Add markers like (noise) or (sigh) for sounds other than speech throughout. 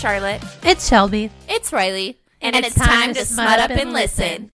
Charlotte. It's Shelby. It's Riley. And, it's, time, to smut up and listen.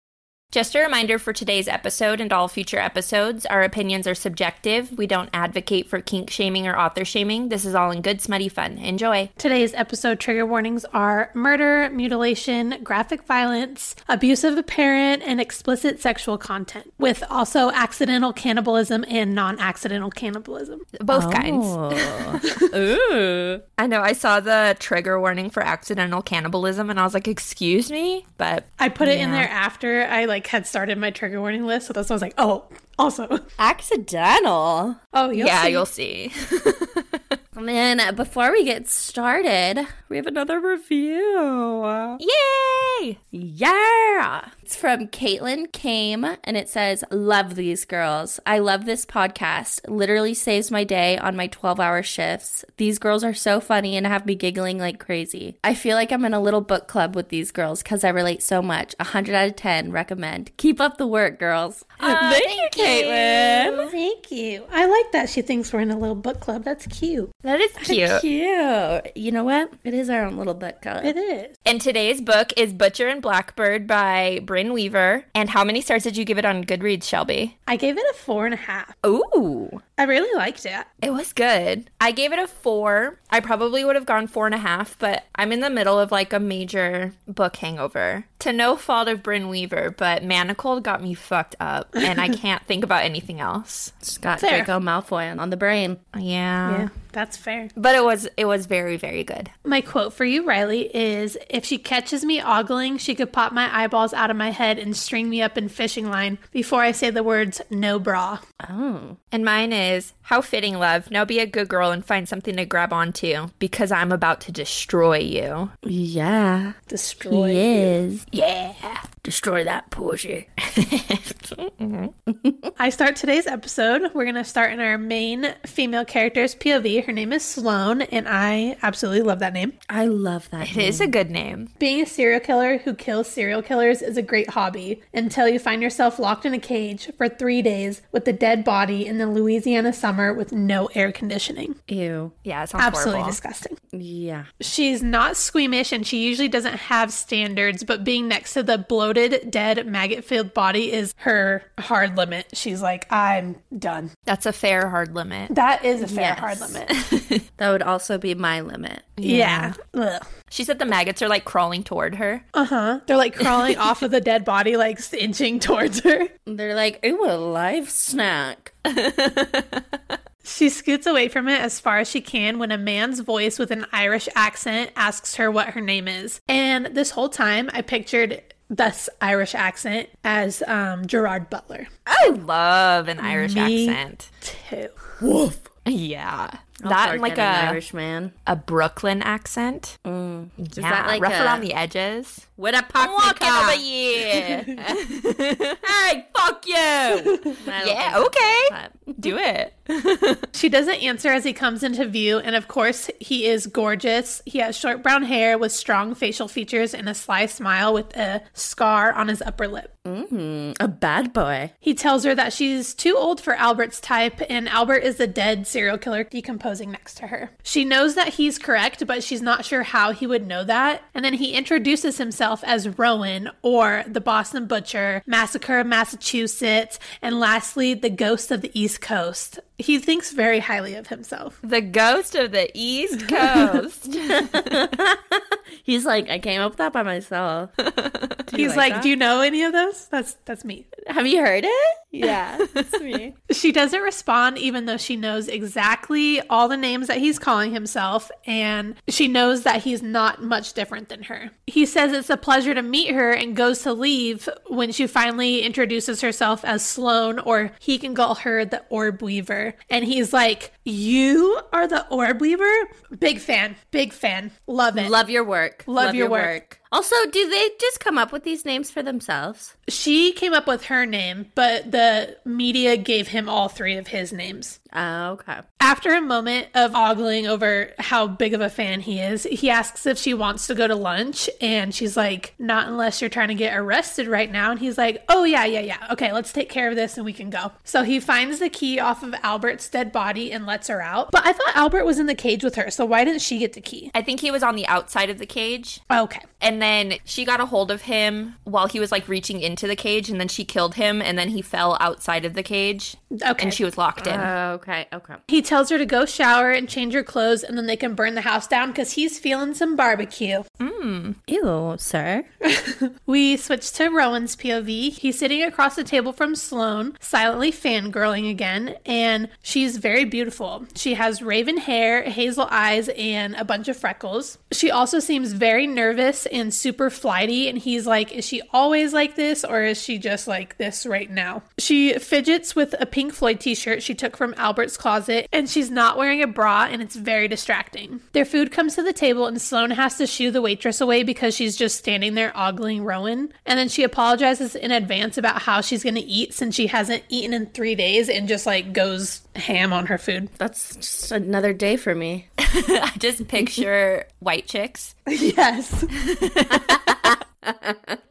Just a reminder for today's episode and all future episodes our opinions are subjective. We don't advocate for kink shaming or author shaming. This is all in good, smutty fun. Enjoy. Today's episode trigger warnings are murder, mutilation, graphic violence, abuse of a parent, and explicit sexual content, with also accidental cannibalism and non accidental cannibalism. Both oh. kinds. (laughs) Ooh. I know. I saw the trigger warning for accidental cannibalism and I was like, excuse me? But I put it in there after I like had started my trigger warning list, so that's why I was like, oh, also. Accidental. Oh, you'll yeah, see. you'll see. (laughs) And then before we get started, we have another review. Yay! Yeah. It's from Caitlin Came and it says, Love these girls. I love this podcast. Literally saves my day on my 12 hour shifts. These girls are so funny and have me giggling like crazy. I feel like I'm in a little book club with these girls because I relate so much. 100 out of 10. Recommend. Keep up the work, girls. thank you, Caitlin. Thank you. I like that she thinks we're in a little book club. That's cute. That is cute. Cute. You know what? It is our own little book club. It is. And today's book is Butcher and Blackbird by Brynne Weaver. And how many stars did you give it on Goodreads, Shelby? I gave it a four and a half. Ooh. I really liked it. It was good. I gave it a four. I probably would have gone four and a half, but I'm in the middle of like a major book hangover. To no fault of Brynne Weaver, but Manacled got me fucked up, and I (laughs) can't think about anything else. It's got Fair. Draco Malfoy on the brain. Yeah. Yeah, that's fair. But it was it was very very good. My quote for you, Riley, is if she catches me ogling, she could pop my eyeballs out of my head and string me up in fishing line before I say the words no bra. Oh. And mine is how fitting, love. Now be a good girl and find something to grab onto because I'm about to destroy you. Yeah. Destroy. He is. Yeah. Destroy that Porsche. (laughs) I start today's episode. We're going to start in our main female character's POV. Her name is Sloane, and I absolutely love that name. I love that. It is a good name. Being a serial killer who kills serial killers is a great hobby until you find yourself locked in a cage for three days with a dead body in the Louisiana summer with no air conditioning. Ew. Yeah, it sounds Absolutely horrible. disgusting. Yeah. She's not squeamish and she usually doesn't have standards, but being next to the bloated, dead, maggot filled body is her hard limit. She's like, I'm done. That's a fair hard limit. That is a fair Yes. hard limit. (laughs) That would also be my limit. yeah. Ugh. She said the maggots are like crawling toward her. Uh huh. They're like crawling off of the dead body, like inching towards her. They're like, ooh, a live snack. (laughs) She scoots away from it as far as she can when a man's voice with an Irish accent asks her what her name is. And this whole time, I pictured this Irish accent as um, Gerard Butler. I love an Irish Me accent. Too. Woof. Yeah. That and like a Irish man. a Brooklyn accent. Mm. Is yeah, that like rough a, around the edges. With a pocket Walking car. over here. (laughs) Hey, fuck you. (laughs) yeah, okay. Do it. (laughs) She doesn't answer as he comes into view, and of course, he is gorgeous. He has short brown hair with strong facial features and a sly smile with a scar on his upper lip. Mm, a bad boy. He tells her that she's too old for Albert's type, and Albert is a dead serial killer decomposing next to her. She knows that he's correct, but she's not sure how he would know that. And then he introduces himself as Rowan, or the Boston Butcher, Massacre of Massachusetts, and lastly, the Ghost of the East Coast. He thinks very highly of himself. The ghost of the East Coast. (laughs) (laughs) He's like, I came up with that by myself. (laughs) He's like, that? "Do you know any of those?" That's that's me. Have you heard it? Yeah, it's me. She doesn't respond, even though she knows exactly all the names that he's calling himself, and she knows that he's not much different than her. He says it's a pleasure to meet her and goes to leave when she finally introduces herself as Sloane, or he can call her the Orb Weaver. And he's like, You are the Orb Weaver? Big fan, big fan. Love it. Love your work. Love your work. Also, do they just come up with these names for themselves? She came up with her name, but the media gave him all three of his names. Oh, okay. After a moment of ogling over how big of a fan he is, he asks if she wants to go to lunch. And she's like, Not unless you're trying to get arrested right now. And he's like, Oh, yeah, yeah, yeah. Okay, let's take care of this and we can go. So he finds the key off of Albert's dead body and lets her out. But I thought Albert was in the cage with her. So why didn't she get the key? I think he was on the outside of the cage. Okay. And then she got a hold of him while he was like reaching into the cage, and then she killed him, and then he fell outside of the cage, Okay. and she was locked in. Oh, okay, okay. he tells her to go shower and change her clothes and then they can burn the house down because he's feeling some barbecue. Mmm. Ew, sir. (laughs) We switch to Rowan's POV. He's sitting across the table from Sloane, silently fangirling again, and she's very beautiful. She has raven hair, hazel eyes, and a bunch of freckles. She also seems very nervous and super flighty, and he's like, Is she always like this, or is she just like this right now? She fidgets with a Pink Floyd t shirt she took from Albert's closet, and she's not wearing a bra, and it's very distracting. Their food comes to the table, and Sloane has to shoo the waitress away because she's just standing there ogling Rowan. And then she apologizes in advance about how she's going to eat since she hasn't eaten in three days and just like goes ham on her food. That's just another day for me. (laughs) I just picture white chicks. (laughs) Yes. (laughs)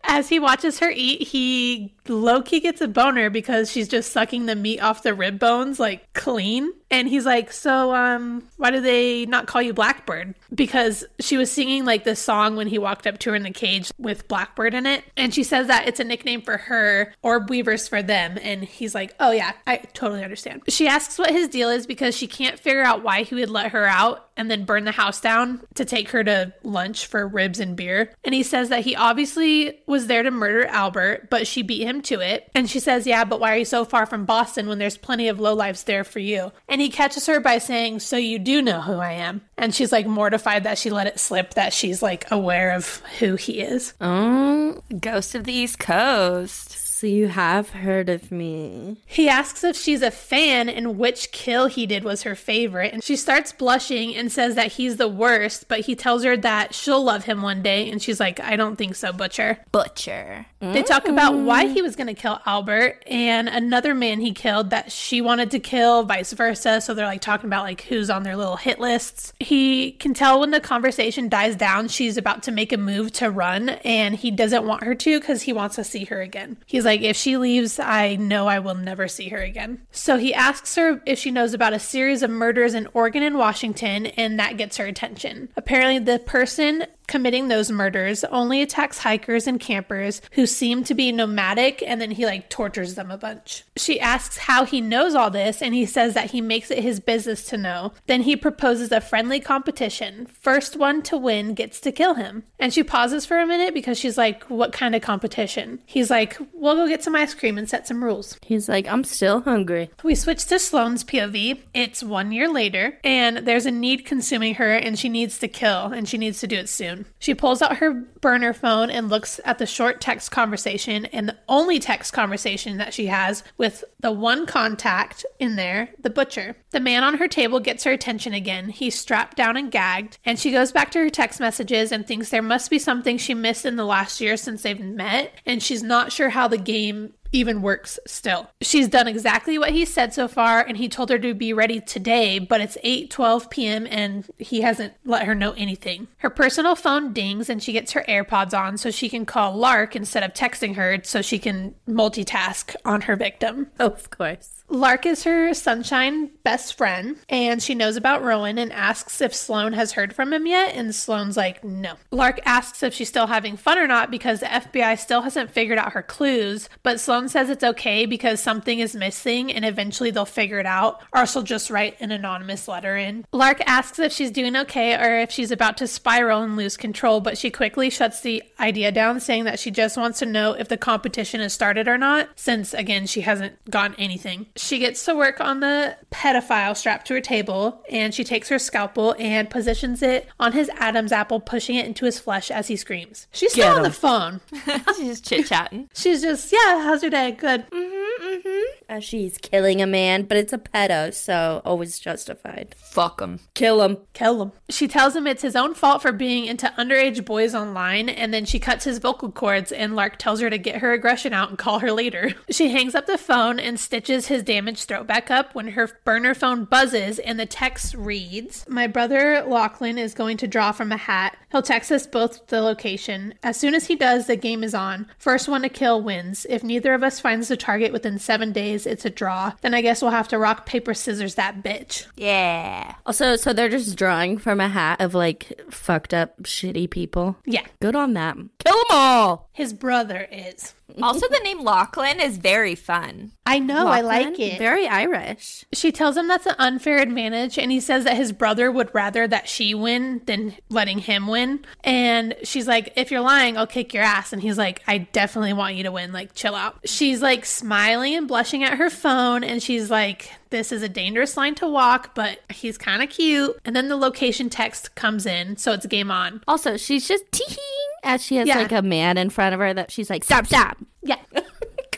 As he watches her eat, he low key gets a boner because she's just sucking the meat off the rib bones like clean. And he's like, So, um, why do they not call you Blackbird? Because she was singing like this song when he walked up to her in the cage with Blackbird in it. And she says that it's a nickname for her or Weavers for them. And he's like, Oh, yeah, I totally understand. She asks what his deal is because she can't figure out why he would let her out and then burn the house down to take her to lunch for ribs and beer. And he says that he obviously was there to murder Albert, but she beat him to it. And she says, Yeah, but why are you so far from Boston when there's plenty of lowlifes there for you? And he catches her by saying, So you do know who I am. And she's like mortified that she let it slip that she's like aware of who he is. Oh, Ghost of the East Coast. So you have heard of me. He asks if she's a fan and which kill he did was her favorite. And she starts blushing and says that he's the worst, but he tells her that she'll love him one day. And she's like, I don't think so, Butcher. Butcher. They talk about why mm. he was going to kill Albert and another man he killed that she wanted to kill, vice versa. So they're like talking about like who's on their little hit lists. He can tell when the conversation dies down, she's about to make a move to run and he doesn't want her to because he wants to see her again. He's like, if she leaves, I know I will never see her again. So he asks her if she knows about a series of murders in Oregon and Washington, and that gets her attention. Apparently, the person committing those murders only attacks hikers and campers who seem to be nomadic and then he like tortures them a bunch. She asks how he knows all this and he says that he makes it his business to know. Then he proposes a friendly competition. First one to win gets to kill him. And she pauses for a minute because she's like, What kind of competition? He's like, We'll go get some ice cream and set some rules. He's like, I'm still hungry. We switch to Sloane's POV. It's one year later, and there's a need consuming her, and she needs to kill, and she needs to do it soon. She pulls out her burner phone and looks at the short text conversation, and the only text conversation that she has with the one contact in there, the butcher. The man on her table gets her attention again. He's strapped down and gagged, and she goes back to her text messages and thinks there must be something she missed in the last year since they've met, and she's not sure how the game even works still. She's done exactly what he said so far and he told her to be ready today, but it's 8:12 p.m. and he hasn't let her know anything. Her personal phone dings and she gets her AirPods on so she can call Lark instead of texting her so she can multitask on her victim. Of course. Lark is her sunshine best friend, and she knows about Rowan and asks if Sloane has heard from him yet, and Sloane's like, no. Lark asks if she's still having fun or not because the FBI still hasn't figured out her clues, but Sloane says it's okay because something is missing and eventually they'll figure it out, or she'll just write an anonymous letter in. Lark asks if she's doing okay or if she's about to spiral and lose control, but she quickly shuts the idea down, saying that she just wants to know if the competition has started or not, since again, she hasn't gotten anything. She gets to work on the pedophile strapped to her table, and she takes her scalpel and positions it on his Adam's apple, pushing it into his flesh as he screams. She's still Get on him. the phone. (laughs) She's just chit chatting. She's just, yeah, how's your day? Good. mm-hmm. As she's killing a man, but it's a pedo, so always justified. Fuck him. Kill him. Kill him. She tells him it's his own fault for being into underage boys online, and then she cuts his vocal cords, and Lark tells her to get her aggression out and call her later. (laughs) She hangs up the phone and stitches his damaged throat back up when her burner phone buzzes and the text reads My brother Lachlan is going to draw from a hat. He'll text us both the location. As soon as he does, the game is on. First one to kill wins. If neither of us finds the target within seven days, it's a draw. Then I guess we'll have to rock, paper, scissors that bitch. Yeah. Also, so they're just drawing from a hat of like fucked up, shitty people. Yeah, Good on them. Kill them all. his brother is. Also, the name Lachlan is very fun. I know, I like it. Very Irish. She tells him that's an unfair advantage, and he says that his brother would rather that she win than letting him win. And she's like, If you're lying, I'll kick your ass. And he's like, I definitely want you to win. Like, chill out. She's like smiling and blushing at her phone, and she's like, This is a dangerous line to walk, but he's kind of cute. And then the location text comes in, so it's game on. Also, she's just teeing as she has Yeah. like a man in front of her that she's like, stop, stop. Yeah. (laughs)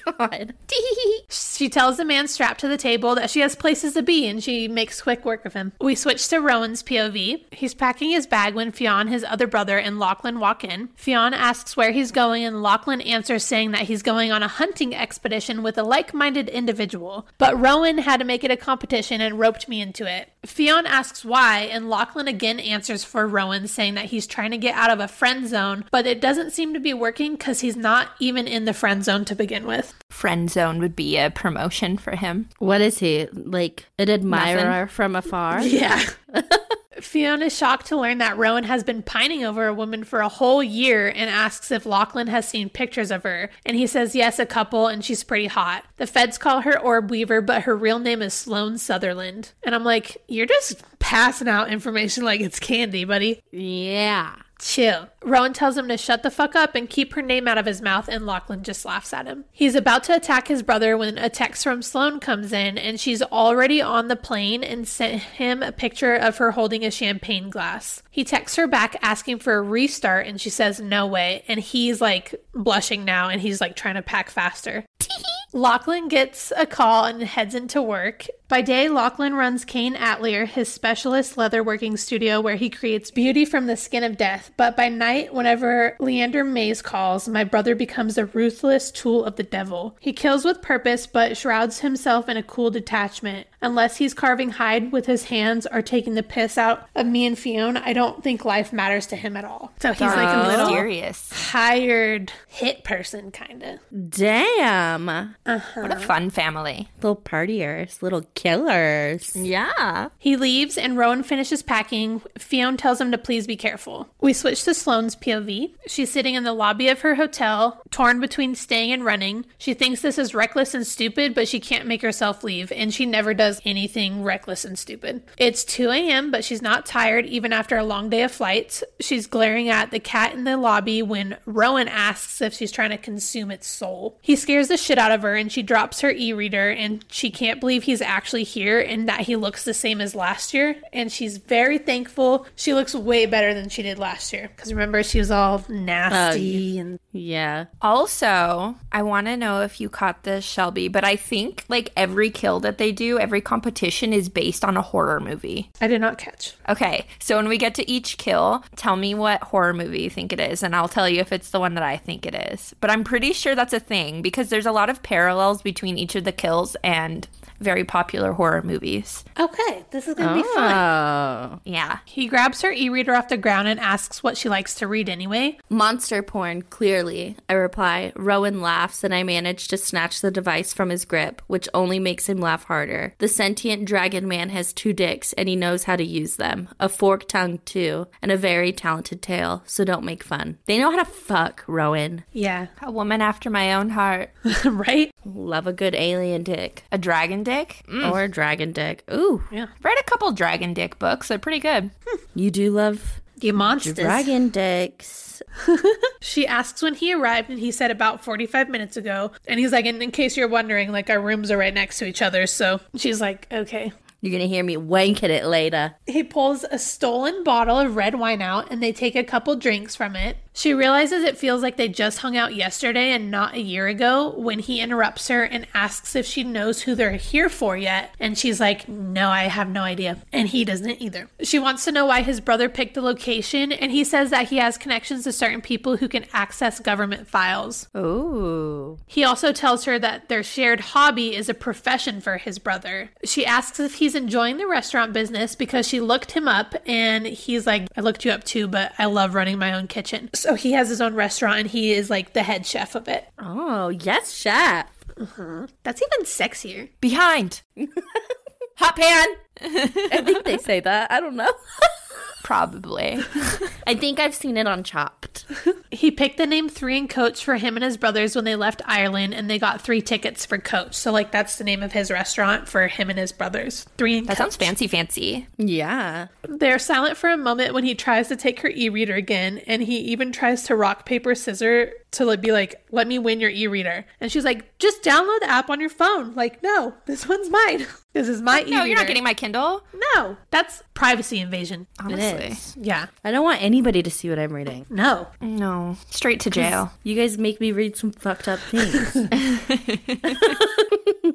God. (laughs) She tells the man strapped to the table that she has places to be and she makes quick work of him. We switch to Rowan's POV. He's packing his bag when Fionn, his other brother, and Lachlan walk in. Fionn asks where he's going and Lachlan answers saying that he's going on a hunting expedition with a like minded individual. But Rowan had to make it a competition and roped me into it. Fionn asks why, and Lachlan again answers for Rowan, saying that he's trying to get out of a friend zone, but it doesn't seem to be working because he's not even in the friend zone to begin with. Friend zone would be a promotion for him. What is he? Like an admirer from afar? (laughs) Yeah. (laughs) Fiona is shocked to learn that Rowan has been pining over a woman for a whole year and asks if Lachlan has seen pictures of her. And he says yes, a couple, and she's pretty hot. The feds call her Orb Weaver, but her real name is Sloane Sutherland. And I'm like, you're just passing out information like it's candy, buddy. Yeah. Chill. Rowan tells him to shut the fuck up and keep her name out of his mouth, and Lachlan just laughs at him. He's about to attack his brother when a text from Sloane comes in, and she's already on the plane and sent him a picture of her holding a champagne glass. He texts her back asking for a restart, and she says, No way. And he's like blushing now, and he's like trying to pack faster. (laughs) Lachlan gets a call and heads into work. By day, Lachlan runs Kane Atelier, his specialist leatherworking studio where he creates beauty from the skin of death. But by night, whenever Leander Mays calls, my brother becomes a ruthless tool of the devil. He kills with purpose, but shrouds himself in a cool detachment. Unless he's carving hide with his hands or taking the piss out of me and Fiona, I don't think life matters to him at all. So he's like a little Mysterious. hired hit person, kind of. Damn. Uh-huh. What a fun family. Little partiers, little killers. Yeah. He leaves and Rowan finishes packing. Fiona tells him to please be careful. We switch to Sloane's POV. She's sitting in the lobby of her hotel, torn between staying and running. She thinks this is reckless and stupid, but she can't make herself leave, and she never does anything reckless and stupid. It's 2 a.m., but she's not tired even after a long day of flights. She's glaring at the cat in the lobby when Rowan asks if she's trying to consume its soul. He scares the shit out of her, and she drops her e reader, and she can't believe he's actually here and that he looks the same as last year. And she's very thankful. She looks way better than she did last year. Because remember, she was all nasty uh, and Yeah. Also, I want to know if you caught this, Shelby, but I think like every kill that they do, every competition is based on a horror movie. I did not catch. Okay, so when we get to each kill, tell me what horror movie you think it is, and I'll tell you if it's the one that I think it is. But I'm pretty sure that's a thing because there's a lot of parallels between each of the kills and very popular horror movies. Okay, this is gonna be fun. Oh. Yeah. He grabs her e reader off the ground and asks what she likes to read anyway. Monster porn, clearly. I reply. Rowan laughs, and I manage to snatch the device from his grip, which only makes him laugh harder. The sentient dragon man has two dicks, and he knows how to use them. A forked tongue, too, and a very talented tail, so don't make fun. They know how to fuck, Rowan. Yeah, A woman after my own heart. (laughs) right? Love a good alien dick. A dragon dick? Mm. Or a dragon dick. Ooh, Yeah. Read a couple dragon dick books. They're pretty good. you do love You monsters. dragon dicks. (laughs) She asks when he arrived, and he said about 45 minutes ago. And he's like, and in case you're wondering, like, our rooms are right next to each other. So she's like, okay. You're gonna hear me wanking it later. He pulls a stolen bottle of red wine out, and they take a couple drinks from it. She realizes it feels like they just hung out yesterday and not a year ago when he interrupts her and asks if she knows who they're here for yet. And she's like, No, I have no idea. And he doesn't either. She wants to know why his brother picked the location, and he says that he has connections to certain people who can access government files. Ooh. He also tells her that their shared hobby is a profession for his brother. She asks if he's enjoying the restaurant business because she looked him up and he's like, I looked you up too, but I love running my own kitchen. So he has his own restaurant and he is like the head chef of it. Oh, yes, chef. Mm-hmm. That's even sexier. Behind. (laughs) Hot pan. (laughs) I think they say that. I don't know. (laughs) Probably. (laughs) I think I've seen it on Chopped. He picked the name Three and Coach for him and his brothers when they left Ireland and they got three tickets for Coach. So, like, that's the name of his restaurant for him and his brothers. Three and That Coach. sounds fancy, fancy. Yeah. They're silent for a moment when he tries to take her e-reader again, and he even tries to rock paper scissor to like, be like, "Let me win your e-reader." And she's like, "Just download the app on your phone." Like, no, this one's mine. (laughs) This is my e-reader. No, you're not getting my Kindle. No, that's privacy invasion. Honestly. It is. Yeah, I don't want anybody to see what I'm reading. no. No. Straight to jail. You guys make me read some fucked up things. (laughs)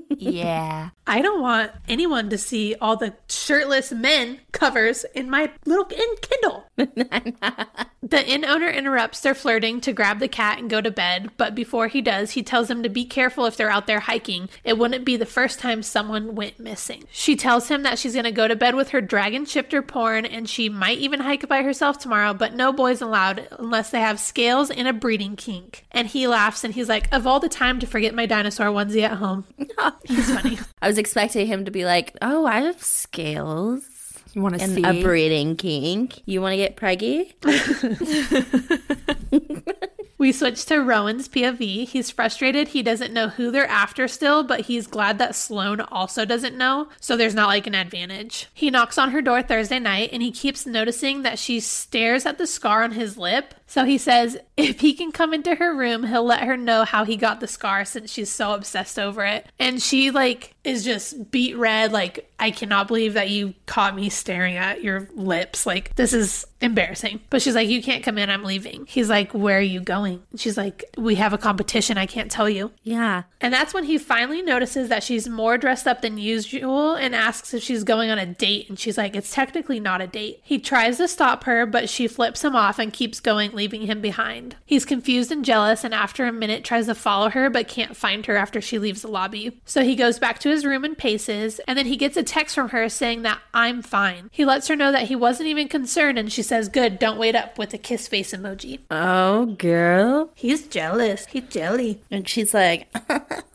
(laughs) yeah. I don't want anyone to see all the shirtless men covers in my little in Kindle. (laughs) the inn owner interrupts their flirting to grab the cat and go to bed, but before he does, he tells them to be careful if they're out there hiking. It wouldn't be the first time someone went missing. She tells him that she's going to go to bed with her dragon shifter porn and she might even hike by herself tomorrow, but no boys allowed unless they have scales and a breeding kink. And he laughs and he's like, Of all the time to forget my dinosaur onesie at home. (laughs) he's funny. (laughs) I was expecting him to be like, "Oh, I have scales You want to and see? a breeding kink. You want to get preggy?" (laughs) (laughs) (laughs) We switch to Rowan's POV. He's frustrated. He doesn't know who they're after still, but he's glad that Sloane also doesn't know, so there's not like an advantage. He knocks on her door Thursday night and he keeps noticing that she stares at the scar on his lip. So he says if he can come into her room, he'll let her know how he got the scar since she's so obsessed over it. And she like is just beet red like I cannot believe that you caught me staring at your lips. Like this is embarrassing. But she's like you can't come in, I'm leaving. He's like where are you going? She's like we have a competition, I can't tell you. Yeah. And that's when he finally notices that she's more dressed up than usual and asks if she's going on a date. And she's like, it's technically not a date. He tries to stop her, but she flips him off and keeps going, leaving him behind. He's confused and jealous, and after a minute tries to follow her, but can't find her after she leaves the lobby. So he goes back to his room and paces, and then he gets a text from her saying that I'm fine. He lets her know that he wasn't even concerned, and she says, Good, don't wait up with a kiss face emoji. Oh, girl. He's jealous. He's jelly. And she's like,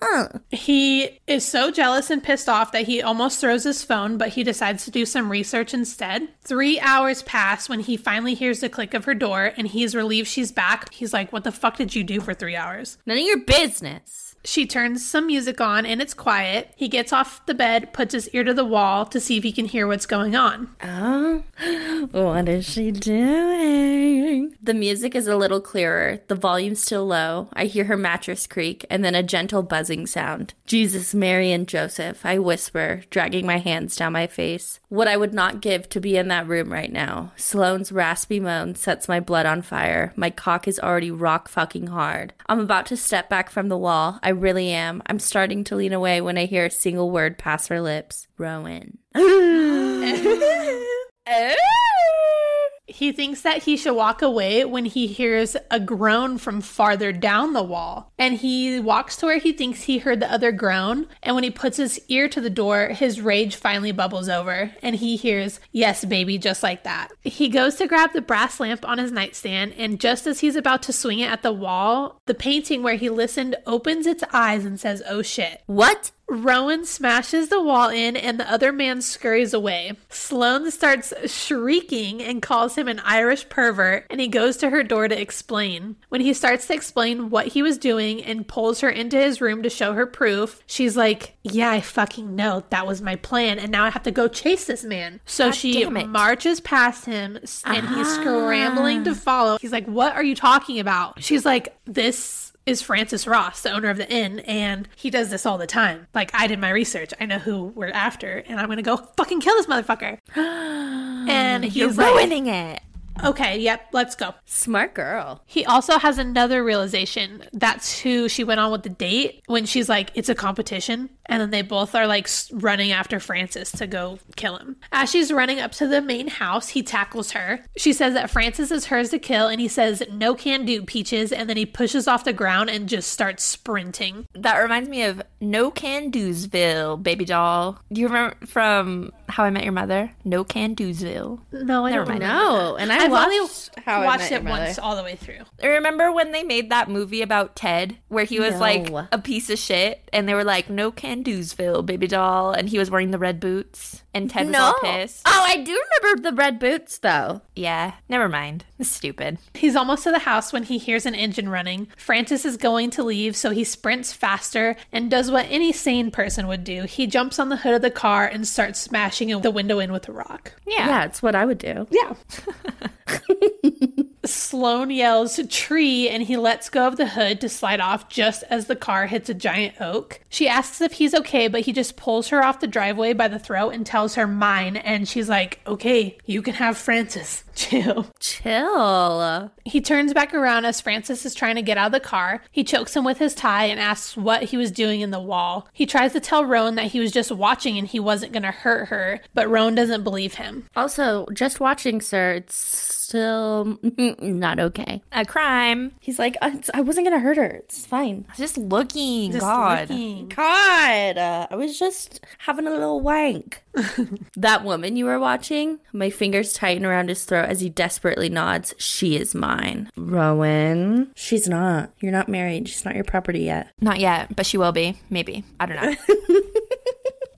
(laughs) He is so jealous and pissed off that he almost throws his phone, but he decides to do some research instead. Three hours pass when he finally hears the click of her door and he's relieved she's back. He's like, What the fuck did you do for three hours? "None of your business." She turns some music on and it's quiet. He gets off the bed, puts his ear to the wall to see if he can hear what's going on. Oh, what is she doing? The music is a little clearer. The volume's still low. I hear her mattress creak and then a gentle buzzing sound. Jesus, Mary, and Joseph, I whisper, dragging my hands down my face. What I would not give to be in that room right now. Sloane's raspy moan sets my blood on fire. My cock is already rock fucking hard. I'm about to step back from the wall. I really am. I'm starting to lean away when I hear a single word pass her lips. Rowan. (laughs) (laughs) Oh. Oh. He thinks that he should walk away when he hears a groan from farther down the wall. And he walks to where he thinks he heard the other groan. And when he puts his ear to the door, his rage finally bubbles over. And he hears, Yes, baby, just like that. He goes to grab the brass lamp on his nightstand. And just as he's about to swing it at the wall, the painting where he listened opens its eyes and says, Oh shit. What? Rowan smashes the wall in and the other man scurries away. Sloane starts shrieking and calls him an Irish pervert, and he goes to her door to explain. When he starts to explain what he was doing and pulls her into his room to show her proof, she's like, Yeah, I fucking know. That was my plan, and now I have to go chase this man. So God she marches past him and he's scrambling to ah. follow. He's like, What are you talking about? She's like, This is Francis Ross, the owner of the inn, and he does this all the time. Like, I did my research. I know who we're after, and I'm gonna go fucking kill this motherfucker. (gasps) and he's You're like, ruining it. Okay, yep, let's go. Smart girl. He also has another realization. That's who she went on with the date when she's like, it's a competition. And then they both are like running after Francis to go kill him. As she's running up to the main house, he tackles her. She says that Francis is hers to kill, and he says, No can do, Peaches. And then he pushes off the ground and just starts sprinting. That reminds me of No Can Do'sville, baby doll. Do you remember from How I Met Your Mother? No Can Do'sville. No, I Never don't mind. remember. No, and I I've watched only How watched Met it once all the way through. Remember when they made that movie about Ted, where he was No. like a piece of shit, and they were like, "No can do'sville, baby doll," and he was wearing the red boots, and Ted was all pissed. Oh, I do remember the red boots though. Yeah, never mind. It's stupid. He's almost to the house when he hears an engine running. Francis is going to leave, so he sprints faster and does what any sane person would do. He jumps on the hood of the car and starts smashing the window in with a rock. Yeah. Yeah, it's what I would do. Yeah. (laughs) Sloane yells tree and he lets go of the hood to slide off just as the car hits a giant oak. She asks if he's okay, but he just pulls her off the driveway by the throat and tells her mine. And she's like, okay, you can have Francis. Chill. (laughs) Chill. He turns back around as Francis is trying to get out of the car. He chokes him with his tie and asks what he was doing in the wall. He tries to tell Rowan that he was just watching and he wasn't going to hurt her, but Rowan doesn't believe him. Also, just watching, sir, it's still (laughs) not okay. A crime. He's like, "Uh, it's- I wasn't gonna hurt her. It's fine. Just looking. Just God. looking. God, uh, I was just having a little wank. (laughs) that woman you were watching, my fingers tighten around his throat as he desperately nods. She is mine. Rowan. She's not. You're not married. She's not your property yet. Not yet, but she will be. Maybe. I don't know. (laughs)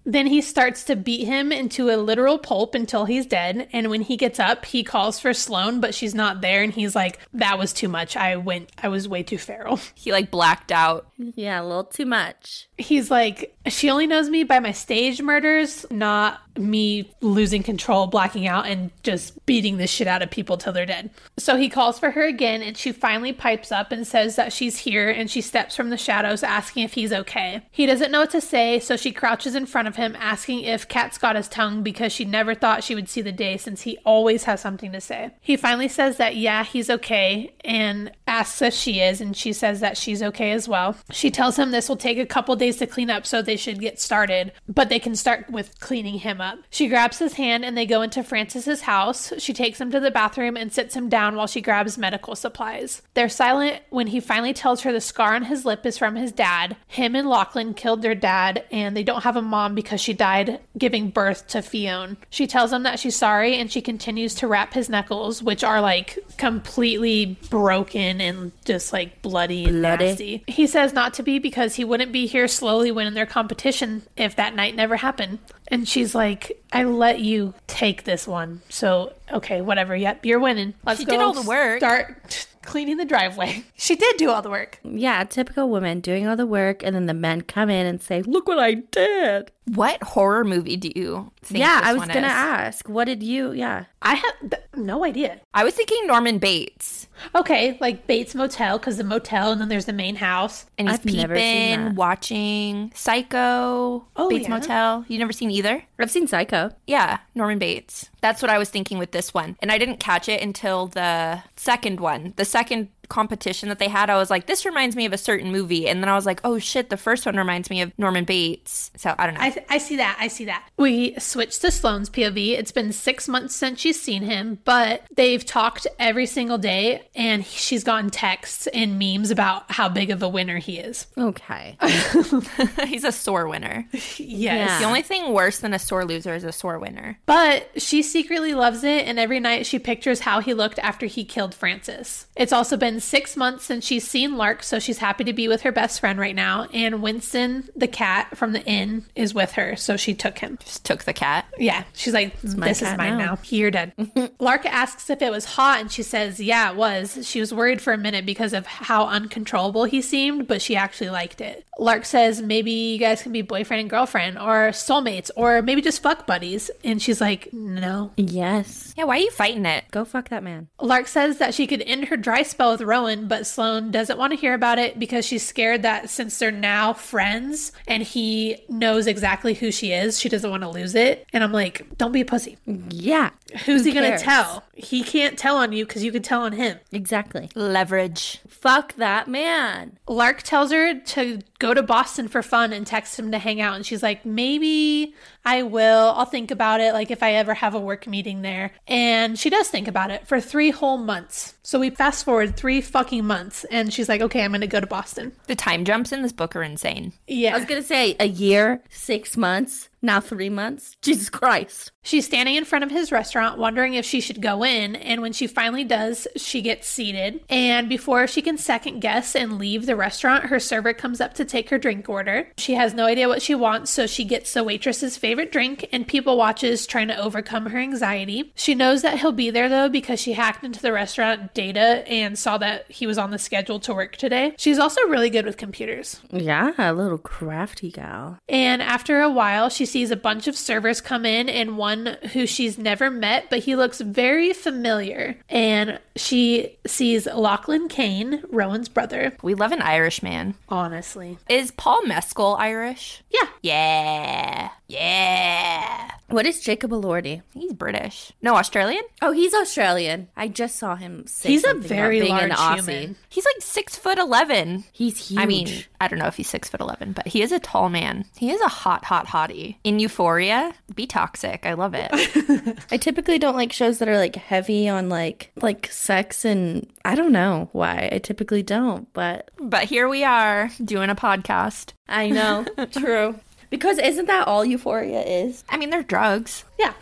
Then he starts to beat him into a literal pulp until he's dead. And when he gets up, he calls for Sloane, but she's not there. And he's like, that was too much. I went, I was way too feral. (laughs) he like blacked out. Yeah, a little too much. He's like, she only knows me by my stage murders, not me losing control, blacking out, and just beating the shit out of people till they're dead. So he calls for her again, and she finally pipes up and says that she's here, and she steps from the shadows asking if he's okay. He doesn't know what to say, so she crouches in front of him, asking if Cat's got his tongue because she never thought she would see the day since he always has something to say. He finally says that, yeah, he's okay, and asks if she is, and she says that she's okay as well. She tells him this will take a couple days to clean up, so they should get started, but they can start with cleaning him up. She grabs his hand and they go into Francis's house. She takes him to the bathroom and sits him down while she grabs medical supplies. They're silent when he finally tells her the scar on his lip is from his dad. Him and Lachlan killed their dad, and they don't have a mom because she died giving birth to Fiona. She tells him that she's sorry and she continues to wrap his knuckles, which are like completely broken and just like bloody and Bloody. nasty. He says not to be because he wouldn't be here slowly winning their competition if that night never happened. And she's like, I let you take this one. So, okay, whatever. Yep, you're winning. Let's go. She go did all the work. Start cleaning the driveway. (laughs) She did do all the work. Yeah, typical woman doing all the work, and then the men come in and say, Look what I did. What horror movie do you think yeah, this I was one gonna is? ask, what did you, yeah. I have th- no idea. I was thinking Norman Bates. Okay, like Bates Motel, because the motel and then there's the main house. And he's I've never seen peeping, that. watching Psycho, Oh, Bates yeah? Motel. You never seen either? I've seen Psycho. Yeah, Norman Bates. That's what I was thinking with this one. And I didn't catch it until the second one. The second competition that they had, I was like, this reminds me of a certain movie. And then I was like, oh shit, the first one reminds me of Norman Bates. So I don't know. I, th- I see that. I see that. We switched to Sloane's POV. It's been six months since she's seen him, but they've talked every single day, and she's gotten texts and memes about how big of a winner he is. Okay. (laughs) (laughs) He's a sore winner. Yes. Yeah. The only thing worse than a sore loser is a sore winner. But she secretly loves it, and every night she pictures how he looked after he killed Francis. It's also been six months since she's seen Lark, so she's happy to be with her best friend right now. And Winston, the cat from the inn, is with her, so she took him. Just took the cat. Yeah, she's like, this is mine now." now. You're dead. (laughs) Lark asks if it was hot, and she says, yeah, it was. She was worried for a minute because of how uncontrollable he seemed, but she actually liked it. Lark says, maybe you guys can be boyfriend and girlfriend, or soulmates, or maybe just fuck buddies. And she's like, no. yes. Yeah, why are you fighting it? Go fuck that man. Lark says that she could end her dry spell with Rowan, but Sloane doesn't want to hear about it because she's scared that since they're now friends and he knows exactly who she is, she doesn't want to lose it. And I'm like, don't be a pussy. Yeah. Who's Who he going to tell? He can't tell on you because you can tell on him. Exactly. Leverage. Fuck that man. Lark tells her to go to Boston for fun and text him to hang out. And she's like, maybe I will. I'll think about it, like if I ever have a work meeting there. And she does think about it for three whole months. So we fast forward three fucking months. And she's like, okay, I'm going to go to Boston. The time jumps in this book are insane. Yeah. I was gonna say a year, six months, now three months. Jesus Christ. She's standing in front of his restaurant, wondering if she should go in. And when she finally does, she gets seated. And before she can second guess and leave the restaurant, her server comes up to take her drink order. She has no idea what she wants, so she gets the waitress's favorite drink and people watches, trying to overcome her anxiety. She knows that he'll be there though because she hacked into the restaurant data and saw that he was on the schedule to work today. She's also really good with computers. Yeah, a little crafty gal. And after a while, she sees a bunch of servers come in and one who she's never met, but he looks very familiar. And she sees Lachlan Kane, Rowan's brother. We love an Irish man. Honestly. Is Paul Mescal Irish? Yeah. Yeah. Yeah. What is Jacob Elordi? He's British. No, Australian? Oh, he's Australian. I just saw him say He's a something about very being an large Aussie. human. He's like six foot eleven. He's huge. I mean, I don't know if he's six foot eleven, but he is a tall man. He is a hot, hot hottie. In Euphoria, be toxic. I love it. (laughs) I typically don't like shows that are like heavy on like like sex and I don't know why. I typically don't, but but here we are doing a podcast. I know. (laughs) True. Because isn't that all Euphoria is? I mean, they're drugs. Yeah.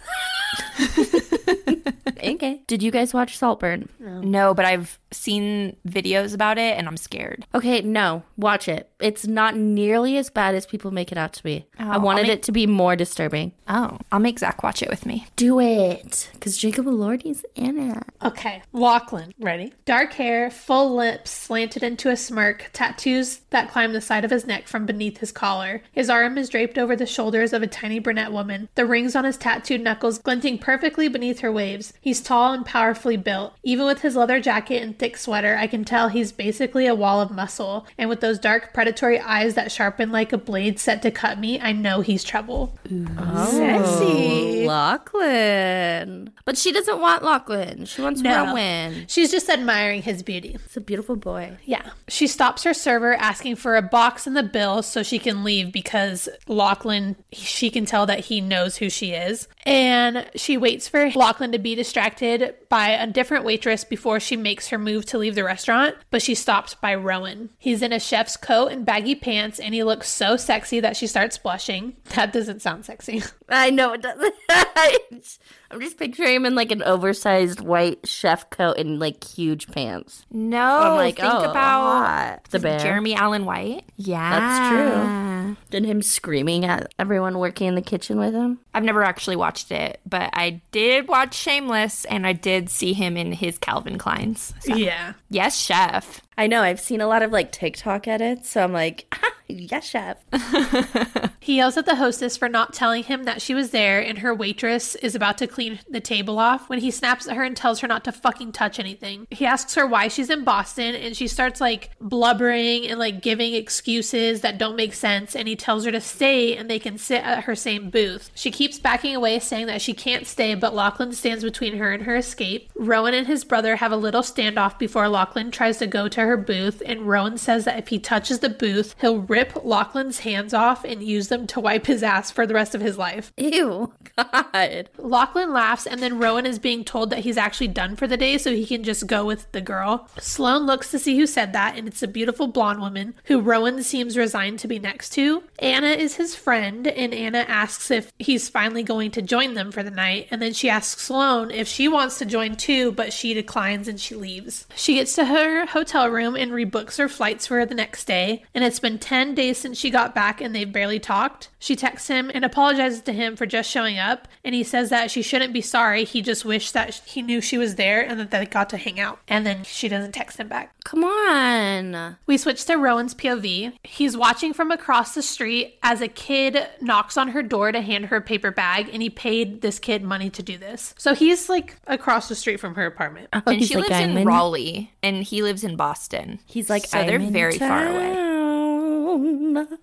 (laughs) Okay. Did you guys watch Saltburn? No, but I've seen videos about it and I'm scared. Okay, no. Watch it. It's not nearly as bad as people make it out to be. I oh, I'll wanted make- it to be more disturbing. Oh, I'll make Zach watch it with me. Do it. Because Jacob Elordi's in it. Okay. Lachlan. Ready? Dark hair, full lips slanted into a smirk, tattoos that climb the side of his neck from beneath his collar. His arm is draped over the shoulders of a tiny brunette woman, the rings on his tattooed knuckles glinting perfectly beneath her waves. He's tall and powerfully built. Even with his leather jacket and thick sweater, I can tell he's basically a wall of muscle. And with those dark, predatory eyes that sharpen like a blade set to cut me, I know he's trouble. Sexy. Lachlan. But she doesn't want Lachlan. She wants No. Rowan. She's just admiring his beauty. It's a beautiful boy. Yeah. She stops her server asking for a box and the bill so she can leave because Lachlan, she can tell that he knows who she is. And she waits for Lachlan to be distracted by a different waitress before she makes her move to leave the restaurant, but she's stopped by Rowan. He's in a chef's coat and baggy pants and he looks so sexy that she starts blushing. That doesn't sound sexy. I know it doesn't. (laughs) I'm just picturing him in like an oversized white chef coat and like huge pants. No, I'm like, think oh, about hot. the bear. Jeremy Allen White. Yeah, That's true. And him screaming at everyone working in the kitchen with him. I've never actually watched it, but I did watch Shameless, and I did see him in his Calvin Kleins. So, Yeah. yes, chef. I know. I've seen a lot of like TikTok edits, so I'm like, (laughs) yes, chef. (laughs) He yells at the hostess for not telling him that she was there and her waitress is about to clean the table off when he snaps at her and tells her not to fucking touch anything. He asks her why she's in Boston and she starts like blubbering and like giving excuses that don't make sense and he tells her to stay and they can sit at her same booth. She keeps backing away saying that she can't stay but Lachlan stands between her and her escape. Rowan and his brother have a little standoff before Lachlan tries to go to her booth and Rowan says that if he touches the booth, he'll rip Lachlan's hands off and use them to wipe his ass for the rest of his life. Ew. God. Lachlan laughs, and then Rowan is being told that he's actually done for the day, so he can just go with the girl. Sloane looks to see who said that, and it's a beautiful blonde woman who Rowan seems resigned to be next to. Anna is his friend, and Anna asks if he's finally going to join them for the night, and then she asks Sloane if she wants to join too, but she declines and she leaves. She gets to her hotel room and rebooks her flights for the next day, and it's been 10 days since she got back and they've barely talked. She texts him and apologizes to him for just showing up, and he says that she shouldn't be sorry. He just wished that he knew she was there and that they got to hang out. And then she doesn't text him back. Come on. We switch to Rowan's POV. He's watching from across the street as a kid knocks on her door to hand her a paper bag, and he paid this kid money to do this. So he's like across the street from her apartment. Oh, and she like, lives in I'm Raleigh, and he lives in Boston. He's like, so they're I'm in very far away.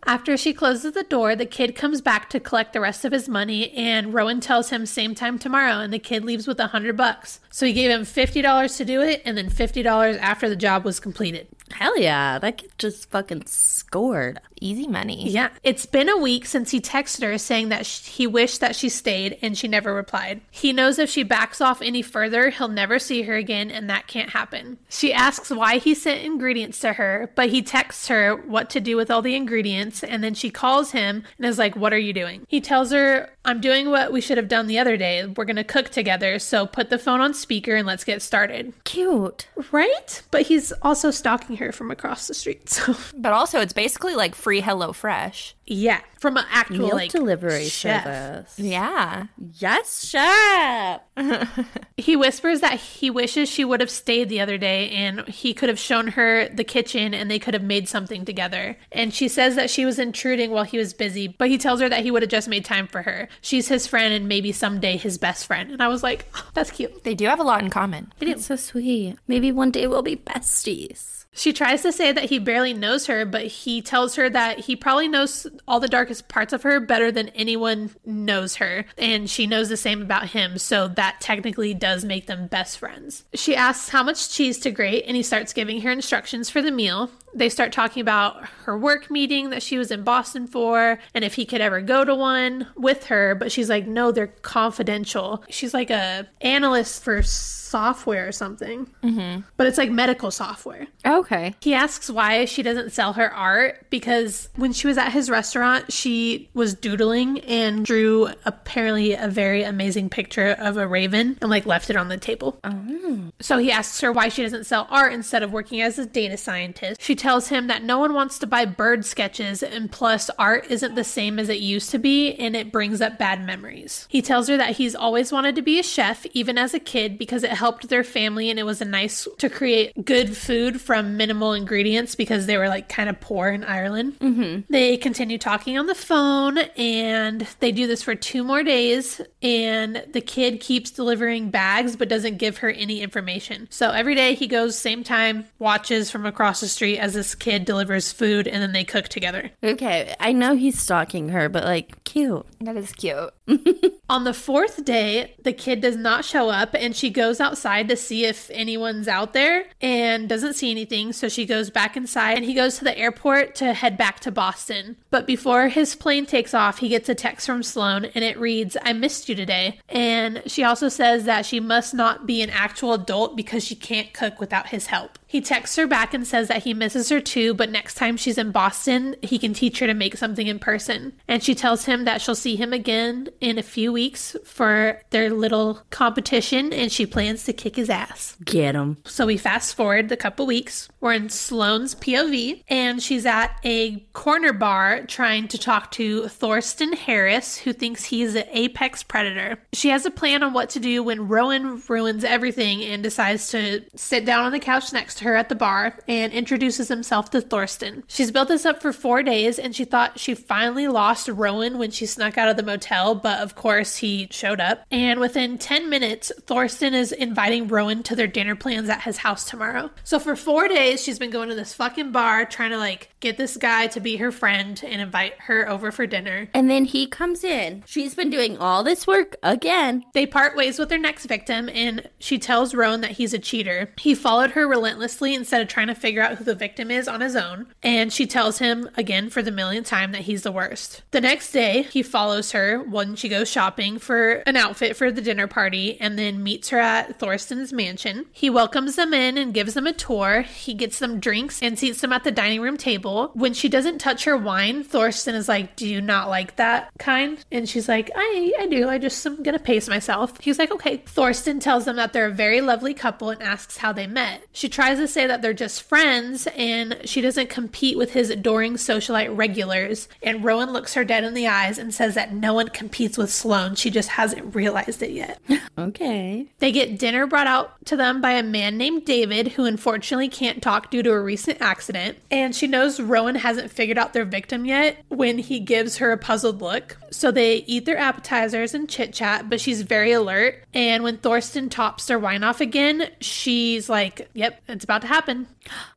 After she closes the door, the kid comes back to collect the rest of his money, and Rowan tells him same time tomorrow, and the kid leaves with a hundred bucks. So he gave him fifty dollars to do it, and then fifty dollars after the job was completed. Hell yeah. That kid just fucking scored. Easy money. Yeah, it's been a week since he texted her saying that sh- he wished that she stayed, and she never replied. He knows if she backs off any further, he'll never see her again, and that can't happen. She asks why he sent ingredients to her, but he texts her what to do with all the ingredients, and then she calls him and is like, What are you doing? He tells her, I'm doing what we should have done the other day. We're gonna cook together, so put the phone on speaker and let's get started. Cute. Right? But he's also stalking her from across the street, (laughs) so But also, it's basically like free Hello Fresh. yeah, from an actual Meal like delivery chef. service. Yeah. Yes, chef. (laughs) He whispers that he wishes she would have stayed the other day and he could have shown her the kitchen and they could have made something together. And she says that she was intruding while he was busy, but he tells her that he would have just made time for her. She's his friend and maybe someday his best friend. And I was like, "Oh, that's cute. They do have a lot in common. It's so sweet. Maybe one day we'll be besties. She tries to say that he barely knows her, but he tells her that he probably knows all the darkest parts of her better than anyone knows her. And she knows the same about him, so that technically does make them best friends. She asks how much cheese to grate, and he starts giving her instructions for the meal. They start talking about her work meeting that she was in Boston for and if he could ever go to one with her, but she's like, no, they're confidential. She's like a analyst for software or something, mm-hmm. but it's like medical software. Okay. He asks why she doesn't sell her art because when she was at his restaurant, she was doodling and drew apparently a very amazing picture of a raven and like left it on the table. Oh. So he asks her why she doesn't sell art instead of working as a data scientist. She tells him that no one wants to buy bird sketches and plus art isn't the same as it used to be and it brings up bad memories. He tells her that he's always wanted to be a chef even as a kid because it helped their family and it was a nice to create good food from minimal ingredients because they were like kind of poor in Ireland. Mm-hmm. They continue talking on the phone and they do this for two more days and the kid keeps delivering bags but doesn't give her any information. So every day he goes same time, watches from across the street as this kid delivers food and then they cook together. Okay. I know he's stalking her, but like, cute. That is cute. (laughs) On the fourth day, the kid does not show up and she goes outside to see if anyone's out there and doesn't see anything. So she goes back inside and he goes to the airport to head back to Boston. But before his plane takes off, he gets a text from Sloane and it reads, I missed you today. And she also says that she must not be an actual adult because she can't cook without his help. He texts her back and says that he misses her too, but next time she's in Boston, he can teach her to make something in person. And she tells him that she'll see him again in a few weeks for their little competition and she plans to kick his ass. Get him. So we fast forward the couple weeks. We're in Sloane's POV, and she's at a corner bar trying to talk to Thorsten Harris, who thinks he's an apex predator. She has a plan on what to do when Rowan ruins everything and decides to sit down on the couch next her at the bar and introduces himself to Thorsten. She's built this up for four days, and she thought she finally lost Rowan when she snuck out of the motel, but of course he showed up. And within 10 minutes, Thorsten is inviting Rowan to their dinner plans at his house tomorrow. So for four days, she's been going to this fucking bar trying to like get this guy to be her friend and invite her over for dinner. And then he comes in. She's been doing all this work again. They part ways with their next victim, and she tells Rowan that he's a cheater. He followed her relentlessly instead of trying to figure out who the victim is on his own, and she tells him again for the millionth time that he's the worst. The next day, he follows her when she goes shopping for an outfit for the dinner party and then meets her at Thorsten's mansion. He welcomes them in and gives them a tour. He gets them drinks and seats them at the dining room table. When she doesn't touch her wine, Thorsten is like, Do you not like that kind? And she's like, I, I do. I just am gonna pace myself. He's like, Okay. Thorsten tells them that they're a very lovely couple and asks how they met. She tries to say that they're just friends and she doesn't compete with his adoring socialite regulars. And Rowan looks her dead in the eyes and says that no one competes with Sloane. She just hasn't realized it yet. (laughs) Okay. They get dinner brought out to them by a man named David, who unfortunately can't talk due to a recent accident. And she knows Rowan hasn't figured out their victim yet when he gives her a puzzled look. So they eat their appetizers and chit chat, but she's very alert. And when Thorsten tops their wine off again, she's like, Yep, it's about to happen.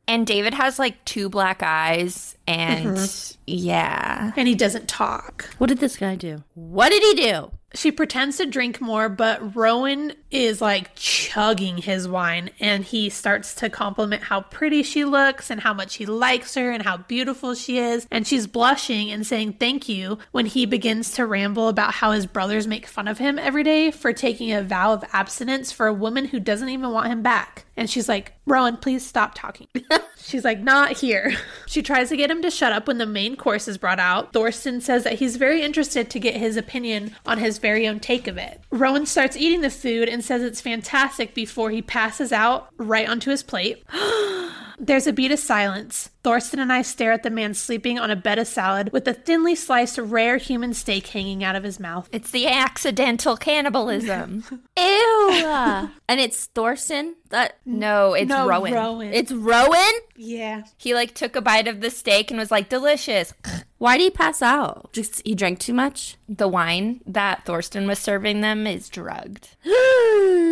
And David has like two black eyes, and mm-hmm. yeah. And he doesn't talk. What did this guy do? What did he do? She pretends to drink more, but Rowan is like chugging his wine and he starts to compliment how pretty she looks and how much he likes her and how beautiful she is. And she's blushing and saying thank you when he begins to ramble about how his brothers make fun of him every day for taking a vow of abstinence for a woman who doesn't even want him back. And she's like, Rowan, please stop talking. She's like, not here. She tries to get him to shut up when the main course is brought out. Thorsten says that he's very interested to get his opinion on his very own take of it. Rowan starts eating the food and says it's fantastic before he passes out right onto his plate. There's a beat of silence. Thorsten and I stare at the man sleeping on a bed of salad with a thinly sliced rare human steak hanging out of his mouth. It's the accidental cannibalism. (laughs) Ew. and it's Thorsten. That no, it's No, Rowan. Rowan. it's Rowan. yeah. He like took a bite of the steak and was like, delicious. (laughs) Why did he pass out? Just he drank too much. The wine that Thorsten was serving them is drugged. (gasps) (gasps) (gasps)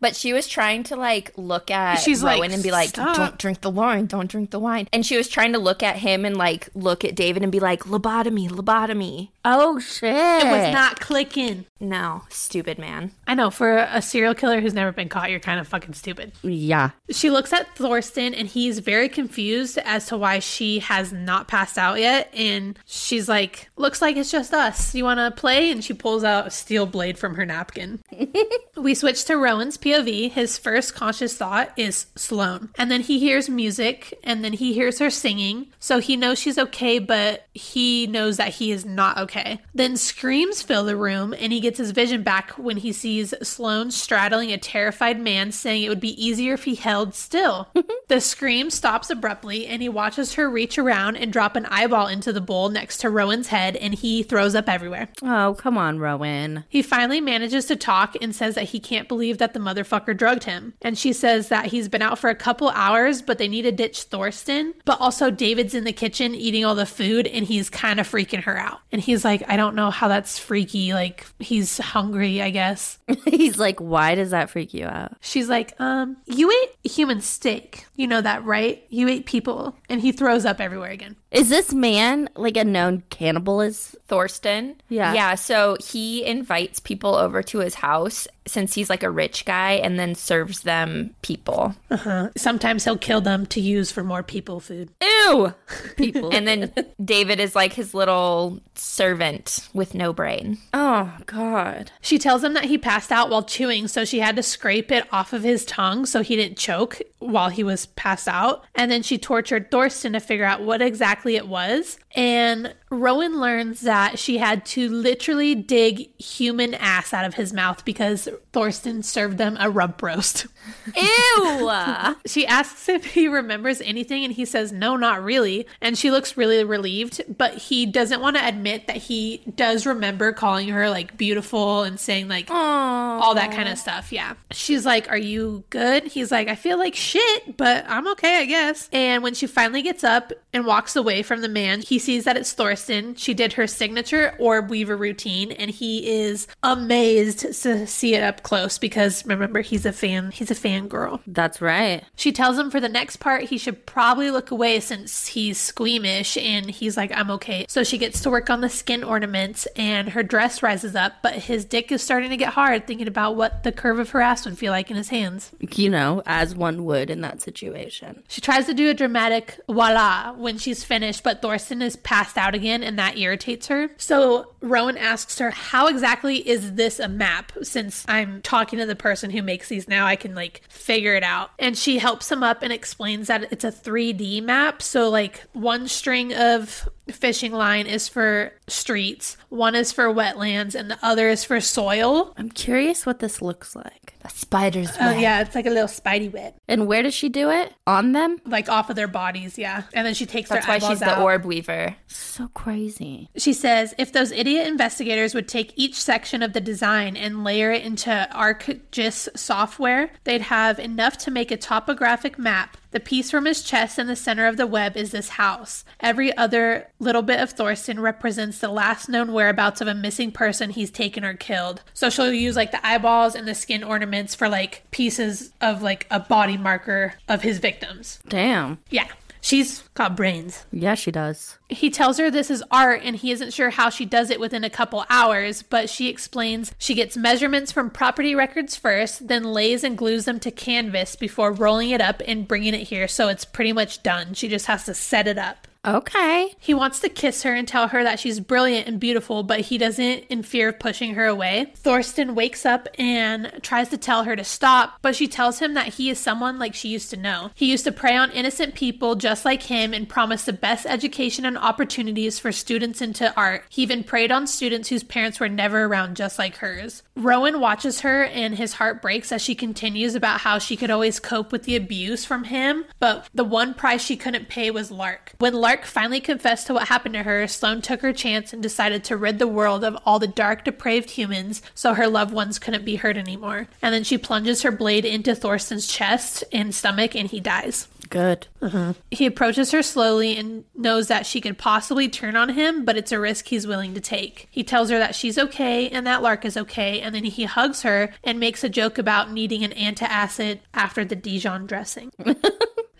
But she was trying to like look at She's Rowan like, and be like, "Stop." "Don't drink the wine, don't drink the wine." And she was trying to look at him and like look at David and be like, "Lobotomy, lobotomy." Oh shit! It was not clicking. No, stupid man. I know, for a serial killer who's never been caught, you're kind of fucking stupid. Yeah. She looks at Thorsten and he's very confused as to why she has not passed out yet. And she's like, Looks like it's just us. You want to play? And she pulls out a steel blade from her napkin. (laughs) we switch to Rowan's POV. His first conscious thought is Sloane. And then he hears music and then he hears her singing. So he knows she's okay, but he knows that he is not okay. Then screams fill the room and he gets his vision back when he sees Sloane straddling a terrified man, saying it would be easier if he held still. (laughs) the scream stops abruptly and he watches her reach around and drop an eyeball into the bowl next to Rowan's head and he throws up everywhere. Oh come on, Rowan. He finally manages to talk and says that he can't believe that the motherfucker drugged him. And she says that he's been out for a couple hours, but they need to ditch Thorsten. But also, David's in the kitchen eating all the food and he's kind of freaking her out. And he's like, I don't know how that's freaky. Like, he's hungry, I guess. (laughs) He's like, why does that freak you out? She's like, um, you ate human steak. You know that, right? You ate people. And he throws up everywhere again. Is this man like a known cannibalist? Thorsten. Yeah. Yeah. So he invites people over to his house since he's like a rich guy and then serves them people. Uh-huh. Sometimes he'll kill them to use for more people food. Ew. People. And then David is like his little servant with no brain. oh God. She tells him that he passed out while chewing, so she had to scrape it off of his tongue so he didn't choke while he was passed out. And then she tortured Thorsten to figure out what exactly it was. And Rowan learns that she had to literally dig human ass out of his mouth because Thorsten served them a rump roast. (laughs) Ew. (laughs) She asks if he remembers anything, and he says, No, not really. And she looks really relieved, but he doesn't want to admit that he does remember calling her like beautiful and saying like all that kind of stuff. Yeah. She's like, Are you good? He's like, I feel like shit, but I'm okay, I guess. And when she finally gets up and walks away from the man, he sees that it's Thorsten. She did her signature orb weaver routine, and he is amazed to see it up close because remember, he's a fan. He's a fangirl. That's right. She tells him for the next part he should probably look away since he's squeamish and he's like, I'm okay. So she gets to work on the skin ornaments and her dress rises up, but his dick is starting to get hard thinking about what the curve of her ass would feel like in his hands. You know, as one would in that situation. She tries to do a dramatic voila when she's finished, but Thorsten is passed out again and that irritates her. So Rowan asks her, How exactly is this a map? Since I'm talking to the person who makes these now, I can like figure it out. And she helps him up and explains that it's a 3D map. So, like, one string of fishing line is for streets, one is for wetlands, and the other is for soil. I'm curious what this looks like. A spider's Oh, yeah, it's like a little spidey web, And where does she do it? On them? like off of their bodies, yeah. And then she takes That's their why she's the orb weaver. So crazy. She says if those idiot investigators would take each section of the design and layer it into ArcGIS software, they'd have enough to make a topographic map. The piece from his chest in the center of the web is this house. Every other little bit of Thorsten represents the last known whereabouts of a missing person he's taken or killed. So she'll use like the eyeballs and the skin ornaments for like pieces of like a body marker of his victims. Damn. Yeah, she's got brains. Yeah, she does. He tells her this is art and he isn't sure how she does it within a couple hours, but she explains she gets measurements from property records first, then lays and glues them to canvas before rolling it up and bringing it here, so it's pretty much done. She just has to set it up. Okay. He wants to kiss her and tell her that she's brilliant and beautiful, but he doesn't in fear of pushing her away. Thorsten wakes up and tries to tell her to stop, but she tells him that he is someone like she used to know. He used to prey on innocent people just like him and promised the best education and opportunities for students into art. He even preyed on students whose parents were never around just like hers. Rowan watches her and his heart breaks as she continues about how she could always cope with the abuse from him, but the one price she couldn't pay was Lark. When Lark finally confessed to what happened to her, Sloane took her chance and decided to rid the world of all the dark, depraved humans so her loved ones couldn't be hurt anymore. And then she plunges her blade into Thorsten's chest and stomach and he dies. Good. Uh-huh. He approaches her slowly and knows that she could possibly turn on him, but it's a risk he's willing to take. He tells her that she's okay and that Lark is okay, and then he hugs her and makes a joke about needing an antacid after the Dijon dressing. (laughs)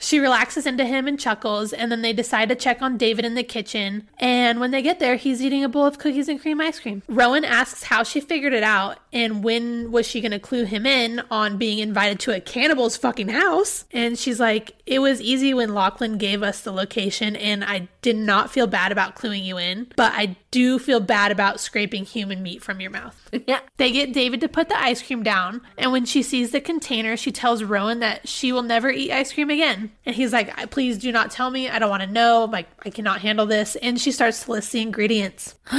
She relaxes into him and chuckles, and then they decide to check on David in the kitchen. And when they get there, he's eating a bowl of cookies and cream ice cream. Rowan asks how she figured it out and when was she going to clue him in on being invited to a cannibal's fucking house. And she's like, It was easy when Lachlan gave us the location, and I did not feel bad about cluing you in, but I do feel bad about scraping human meat from your mouth. (laughs) Yeah. They get David to put the ice cream down, and when she sees the container, she tells Rowan that she will never eat ice cream again. And he's like, Please do not tell me. I don't want to know. Like, I cannot handle this. And she starts to list the ingredients. (gasps)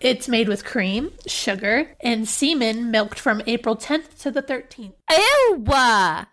it's made with cream, sugar, and semen milked from April 10th to the 13th. Ew.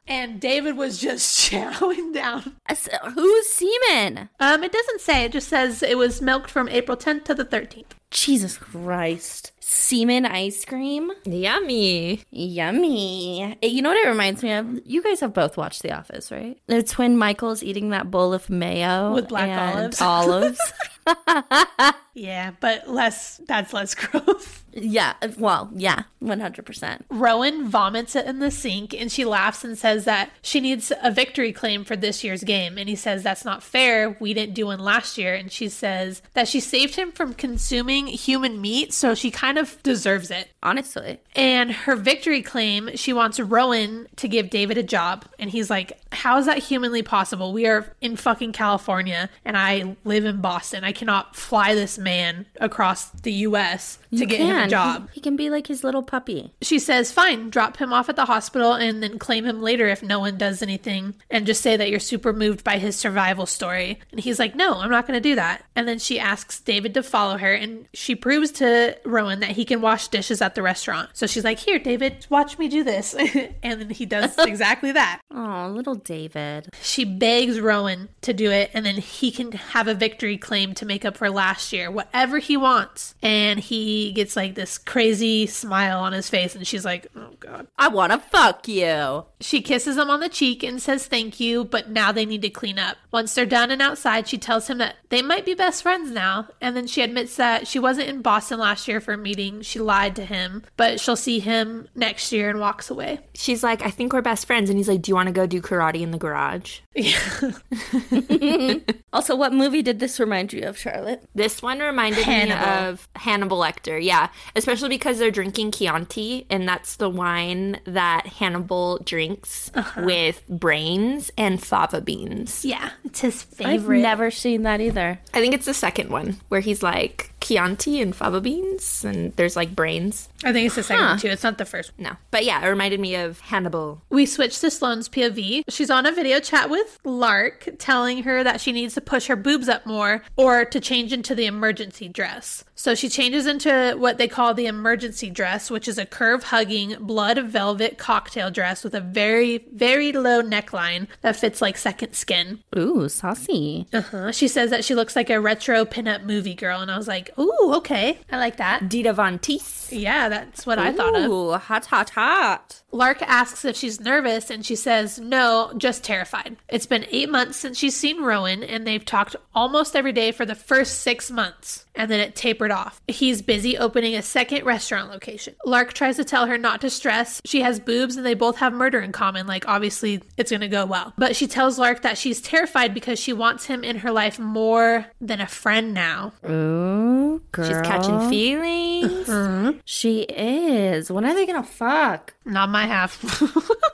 And David was just (laughs) chowing down. As- Who's semen? Um, it doesn't say, it just says it was milked from April 10th to the 13th. Jesus Christ. Semen ice cream? Yummy. Yummy. Eh, You know what it reminds me of? You guys have both watched The Office, right? It's when Michael's eating that bowl of mayo With black and olives. olives. (laughs) (laughs) Yeah, but less, that's less (laughs) gross. yeah. Well, yeah. 100%. Rowan vomits it in the sink and she laughs and says that she needs a victory claim for this year's game. And he says that's not fair. We didn't do one last year. And she says that she saved him from consuming human meat, so she kind of deserves it. Honestly. And her victory claim, she wants Rowan to give David a job. And he's like, How is that humanly possible? We are in fucking California and I live in Boston. I cannot fly this man across the US to You get him a job. He, he can be like his little puppy. She says, Fine, drop him off at the hospital and then claim him later if no one does anything. And just say that you're super moved by his survival story. And he's like, No, I'm not going to do that. And then she asks David to follow her and she proves to Rowan that he can wash dishes at the restaurant. So she's like, Here, David, watch me do this. (laughs) and then he does (laughs) exactly that. Oh, little David. She begs Rowan to do it, and then he can have a victory claim to make up for last year, whatever he wants. And he gets like this crazy smile on his face, and she's like, Oh God. I want to fuck you. She kisses him on the cheek and says thank you, but now they need to clean up. Once they're done and outside, she tells him that they might be best friends now. And then she admits that she wasn't in Boston last year for a meeting. She lied to him, but she'll see him next year and walks away. She's like, I think we're best friends. And he's like, Do you want to go do karate in the garage? (laughs) (laughs) Also, what movie did this remind you of, Charlotte? This one reminded Hannibal. me of Hannibal Lecter, yeah. Especially because they're drinking Chianti, and that's the wine that Hannibal drinks uh-huh. with brains and fava beans. Yeah, it's his I've favorite. never seen that either. I think it's the second one where he's like, Chianti and fava beans, and there's like brains. I think it's the second Huh. too. It's not the first one. No, but yeah, it reminded me of Hannibal. We switch to Sloane's POV. She's on a video chat with Lark, telling her that she needs to push her boobs up more or to change into the emergency dress. So she changes into what they call the emergency dress, which is a curve hugging, blood velvet cocktail dress with a very, very low neckline that fits like second skin. Ooh, saucy. Uh-huh. She says that she looks like a retro pinup movie girl, and I was like, ooh, okay. I like that. Dita Von Teese. Yeah, that's what I thought of. Ooh, hot, hot, hot. Lark asks if she's nervous, and she says, no, just terrified. It's been eight months since she's seen Rowan, and they've talked almost every day for the first six months, and then it tapered off. He's busy opening a second restaurant location. Lark tries to tell her not to stress. She has boobs, and they both have murder in common. Like, obviously, it's gonna go well. But she tells Lark that she's terrified because she wants him in her life more than a friend now. Ooh, girl. She's catching feelings. Uh-huh. She is. When are they gonna fuck? Not my half.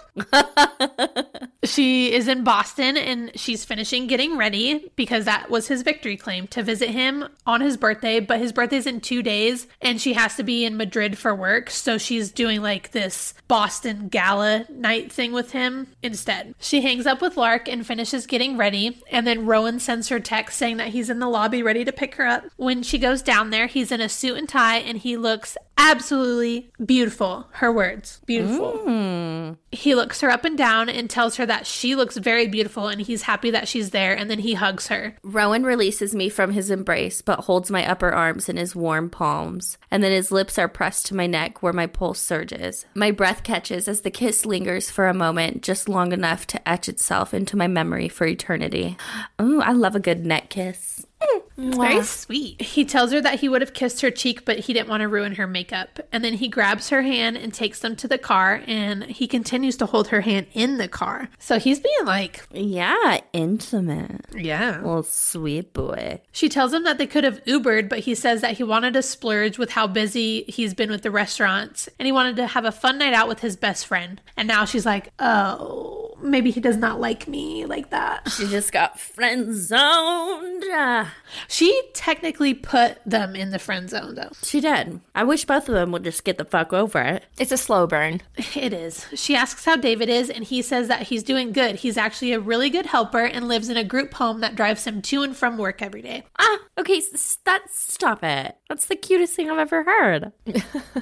(laughs) (laughs) she is in Boston and she's finishing getting ready because that was his victory claim to visit him on his birthday. But his birthday's in two days and she has to be in Madrid for work. So she's doing like this Boston gala night thing with him instead. She hangs up with Lark and finishes getting ready. And then Rowan sends her text saying that he's in the lobby ready to pick her up. When she goes down there, he's in a suit and tie and he looks absolutely beautiful. Her words beautiful. Hmm. He looks her up and down and tells her that she looks very beautiful and he's happy that she's there. And then he hugs her. Rowan releases me from his embrace, but holds my upper arms in his warm palms, and then his lips are pressed to my neck where my pulse surges. My breath catches as the kiss lingers for a moment, just long enough to etch itself into my memory for eternity. (gasps) Ooh, I love a good neck kiss. Mm. Very sweet. He tells her that he would have kissed her cheek, but he didn't want to ruin her makeup. And then he grabs her hand and takes them to the car, and he continues to hold her hand in the car. So he's being like, Yeah, intimate. yeah. Well, sweet boy. She tells him that they could have Ubered, but he says that he wanted to splurge with how busy he's been with the restaurants and he wanted to have a fun night out with his best friend. And now she's like, oh, maybe he does not like me like that. She just got friend zoned. Ah. She technically put them in the friend zone, though. She did. I wish both of them would just get the fuck over it. It's a slow burn. It is. She asks how David is, and he says that he's doing good. He's actually a really good helper and lives in a group home that drives him to and from work every day. Ah, okay, s- that stop it. That's the cutest thing I've ever heard. (laughs)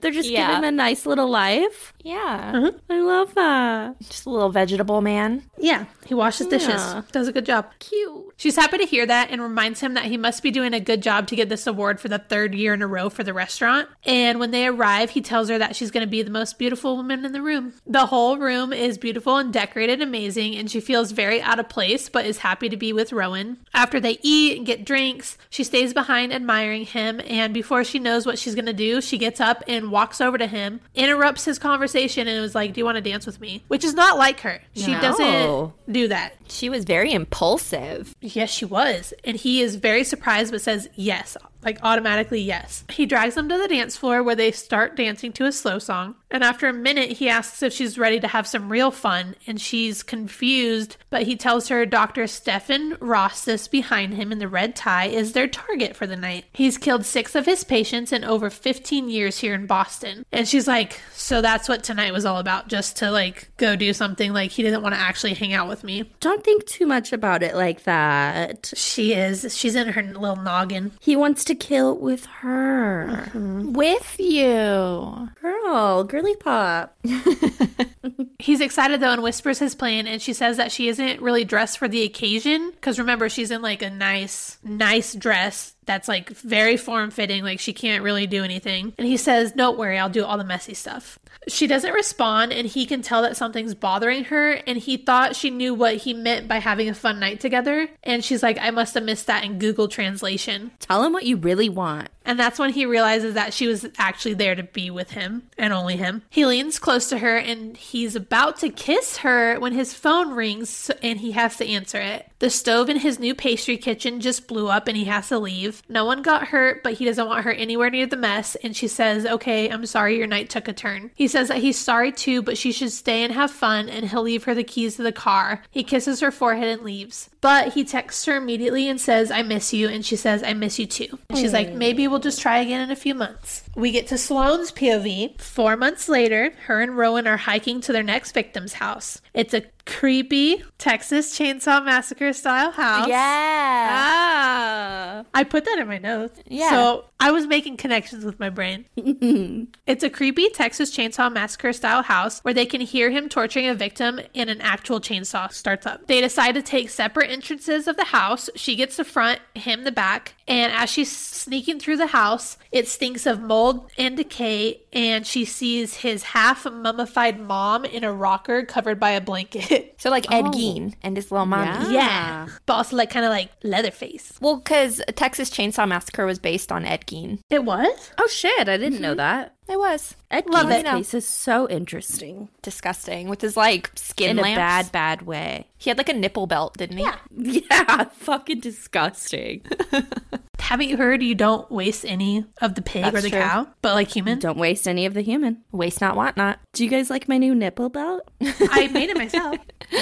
They're just Yeah. giving him a nice little life. Yeah. I love that. Just a little vegetable man. Yeah, he washes dishes, Yeah. does a good job. Cute. She's happy to hear that and reminds him that he must be doing a good job to get this award for the third year in a row for the restaurant. And when they arrive, he tells her that she's going to be the most beautiful woman in the room. The whole room is beautiful and decorated amazing, and she feels very out of place but is happy to be with Rowan. After they eat and get drinks, she stays behind admiring him, and before she knows what she's going to do, she gets up and walks over to him, interrupts his conversation, and was like, Do you want to dance with me? Which is not like her. She No. doesn't do that. She was very impulsive. Yes, she was. And he is very surprised but says yes, like automatically yes. He drags them to the dance floor where they start dancing to a slow song. And after a minute, he asks if she's ready to have some real fun. And she's confused, but he tells her Dr. Stefan Rostis behind him in the red tie is their target for the night. He's killed six of his patients in over 15 years here in Boston. And she's like, So that's what tonight was all about, just to like go do something. Like he didn't want to actually hang out with me. Don't think too much about it like that. She is. She's in her little noggin. He wants to kill with her. Mm-hmm. With you. Girl, Girl, girly pop. (laughs) He's excited though and whispers his plan and she says that she isn't really dressed for the occasion because remember she's in like a nice nice dress that's like very form fitting like she can't really do anything and he says don't worry I'll do all the messy stuff. She doesn't respond and he can tell that something's bothering her and he thought she knew what he meant by having a fun night together and she's like I must have missed that in Google translation. Tell him what you really want. And that's when he realizes that she was actually there to be with him and only him. He leans close to her and he's about to kiss her when his phone rings and he has to answer it. The stove in his new pastry kitchen just blew up and he has to leave. No one got hurt, but he doesn't want her anywhere near the mess. And she says, Okay, I'm sorry your night took a turn. He says that he's sorry too, but she should stay and have fun and he'll leave her the keys to the car. He kisses her forehead and leaves. But he texts her immediately and says, I miss you. And she says, I miss you too. And she's like, Maybe we'll just try again in a few months. We get to Sloane's POV. Four months later, her and Rowan are hiking to their next victim's house. It's a creepy Texas Chainsaw Massacre style house. Yeah. Ah. I put that in my notes. Yeah. So I was making connections with my brain. (laughs) it's a creepy Texas Chainsaw Massacre style house where they can hear him torturing a victim and an actual chainsaw starts up. They decide to take separate entrances of the house. She gets the front, him the back. And as she's sneaking through the house, it stinks of mold and decay. And she sees his half mummified mom in a rocker covered by a blanket. (laughs) So like Ed oh. Gein and his little mom. Yeah. yeah. But also like kind of like Leatherface. Well, because Texas Chainsaw Massacre was based on Ed Gein. It was? Oh shit! I didn't know mm-hmm. that. It was Ed Love Gein's it. face is so interesting disgusting with his like skin in a bad, bad way. He had like a nipple belt, didn't he? Yeah. (laughs) Yeah, fucking disgusting. (laughs) Haven't you heard you don't waste any of the pig or the true. cow, but like human? Don't waste any of the human. Waste not, want not. Do you guys like my new nipple belt? (laughs) I made it myself.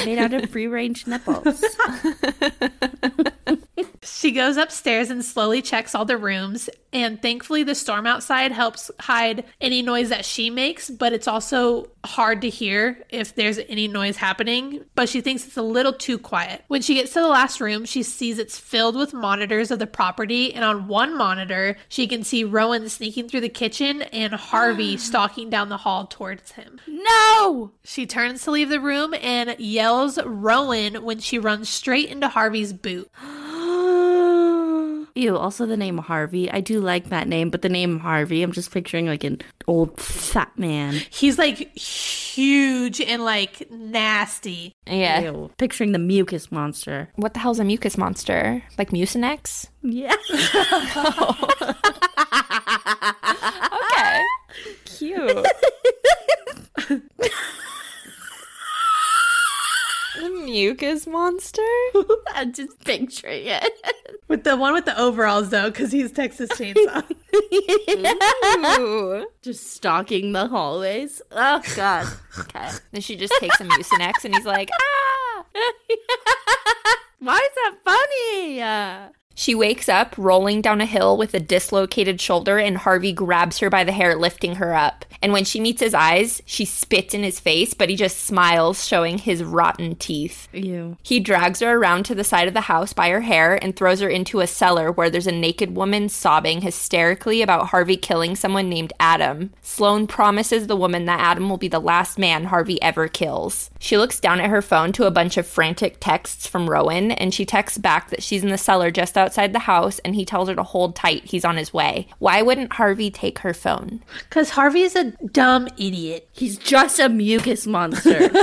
Made out of free range nipples. She goes upstairs and slowly checks all the rooms. And thankfully, the storm outside helps hide any noise that she makes, but it's also hard to hear if there's any noise happening. But she thinks it's a little too quiet. When she gets to the last room, she sees it's filled with monitors of the property. And on one monitor, she can see Rowan sneaking through the kitchen and Harvey (gasps) stalking down the hall towards him. no! She turns to leave the room and yells Rowan when she runs straight into Harvey's boot. (gasps) (gasps) Ew, also the name Harvey. I do like that name, but the name Harvey, I'm just picturing like an old fat man. He's like huge and like nasty. Yeah. Ew. Picturing the mucus monster. What the hell's a mucus monster? Like Mucinex? Yeah. (laughs) Okay. Oh. Cute. the mucus monster? (laughs) I'm just picturing it. With the one with the overalls though, because he's Texas Chainsaw. (laughs) Ooh. just stalking the hallways. Oh god. Okay. Then she just takes a Mucinex and he's like, ah! (laughs) Why is that funny? She wakes up rolling down a hill with a dislocated shoulder, and Harvey grabs her by the hair, lifting her up. And when she meets his eyes, she spits in his face, but he just smiles, showing his rotten teeth. Ew. He drags her around to the side of the house by her hair and throws her into a cellar where there's a naked woman sobbing hysterically about Harvey killing someone named Adam. Sloane promises the woman that Adam will be the last man Harvey ever kills. She looks down at her phone to a bunch of frantic texts from Rowan, and she texts back that she's in the cellar just outside the house and he tells her to hold tight, he's on his way. Why wouldn't Harvey take her phone? Because Harvey's a dumb idiot. He's just a mucus monster. (laughs)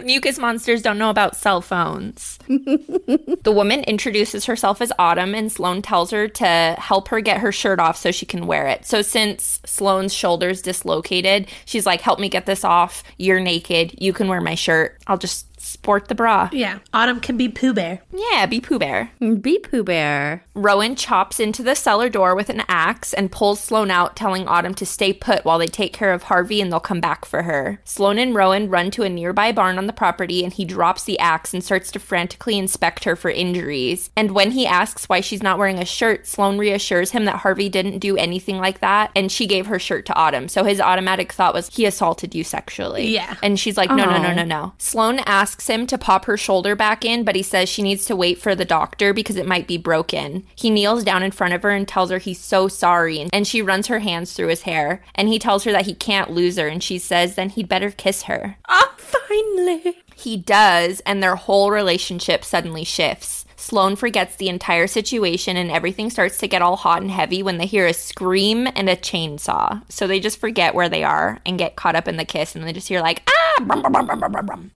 (laughs) Mucus monsters don't know about cell phones. the woman introduces herself as Autumn, and Sloane tells her to help her get her shirt off so she can wear it. So, since Sloane's shoulder's dislocated, she's like, Help me get this off. You're naked. You can wear my shirt. I'll just sport the bra. Yeah. Autumn can be Pooh Bear. Yeah, be Pooh Bear. Be Pooh Bear. Rowan chops into the cellar door with an axe and pulls Sloane out, telling Autumn to stay put while they take care of Harvey and they'll come back for her. Sloane and Rowan run to a nearby barn on the property and he drops the axe and starts to frantically inspect her for injuries. And when he asks why she's not wearing a shirt, Sloane reassures him that Harvey didn't do anything like that and she gave her shirt to Autumn. So his automatic thought was he assaulted you sexually. Yeah. And she's like, no, no, no, oh. no, no. Sloane asks him to pop her shoulder back in, but he says she needs to wait for the doctor because it might be broken. He kneels down in front of her and tells her he's so sorry, and, she runs her hands through his hair. And he tells her that he can't lose her, and she says then he'd better kiss her. Oh, finally. He does, and their whole relationship suddenly shifts. Sloane forgets the entire situation and everything starts to get all hot and heavy when they hear a scream and a chainsaw. So they just forget where they are and get caught up in the kiss and they just hear like, ah!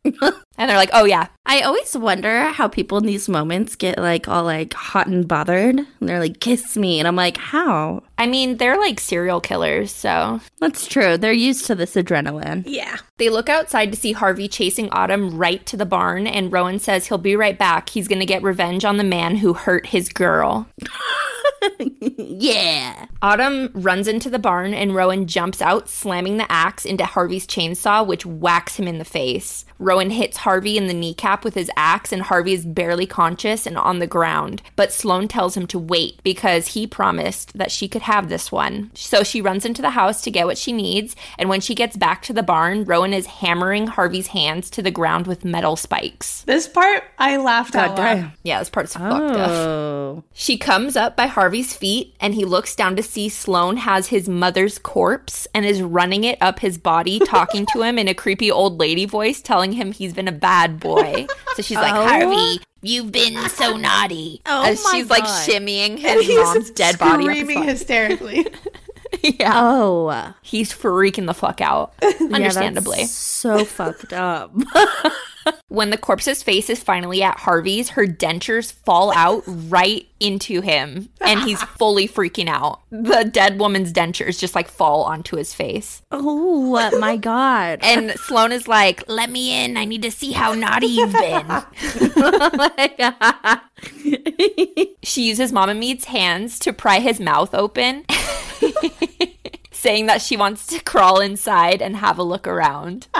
(laughs) and they're like, oh yeah. I always wonder how people in these moments get like all like hot and bothered. And they're like, kiss me. And I'm like, how? I mean, they're like serial killers, so. That's true. They're used to this adrenaline. Yeah. They look outside to see Harvey chasing Autumn right to the barn, and Rowan says he'll be right back. He's gonna get revenge on the man who hurt his girl. (laughs) (laughs) yeah. Autumn runs into the barn, and Rowan jumps out, slamming the axe into Harvey's chainsaw, which whacks him in the face. Rowan hits Harvey in the kneecap with his axe, and Harvey is barely conscious and on the ground. But Sloane tells him to wait because he promised that she could have this one. So she runs into the house to get what she needs, and when she gets back to the barn, Rowan is hammering Harvey's hands to the ground with metal spikes. This part, I laughed out loud. Yeah, this part's fucked up. Oh. She comes up by Harvey's feet and he looks down to see Sloane has his mother's corpse and is running it up his body, (laughs) talking to him in a creepy old lady voice, telling him he's been a bad boy. So she's like, Oh. Harvey, you've been so (laughs) naughty. Oh As my she's like God. shimmying And his mom's dead body. screaming hysterically. (laughs) yeah. Oh. He's freaking the fuck out. Understandably. Yeah, that's so fucked up. When the corpse's face is finally at Harvey's, her dentures fall out right into him, and he's (laughs) fully freaking out. The dead woman's dentures just like fall onto his face. oh my god. And Sloane is like, Let me in. I need to see how naughty you've been. (laughs) oh (laughs) she uses Mama Mead's hands to pry his mouth open. Saying that she wants to crawl inside and have a look around. (laughs)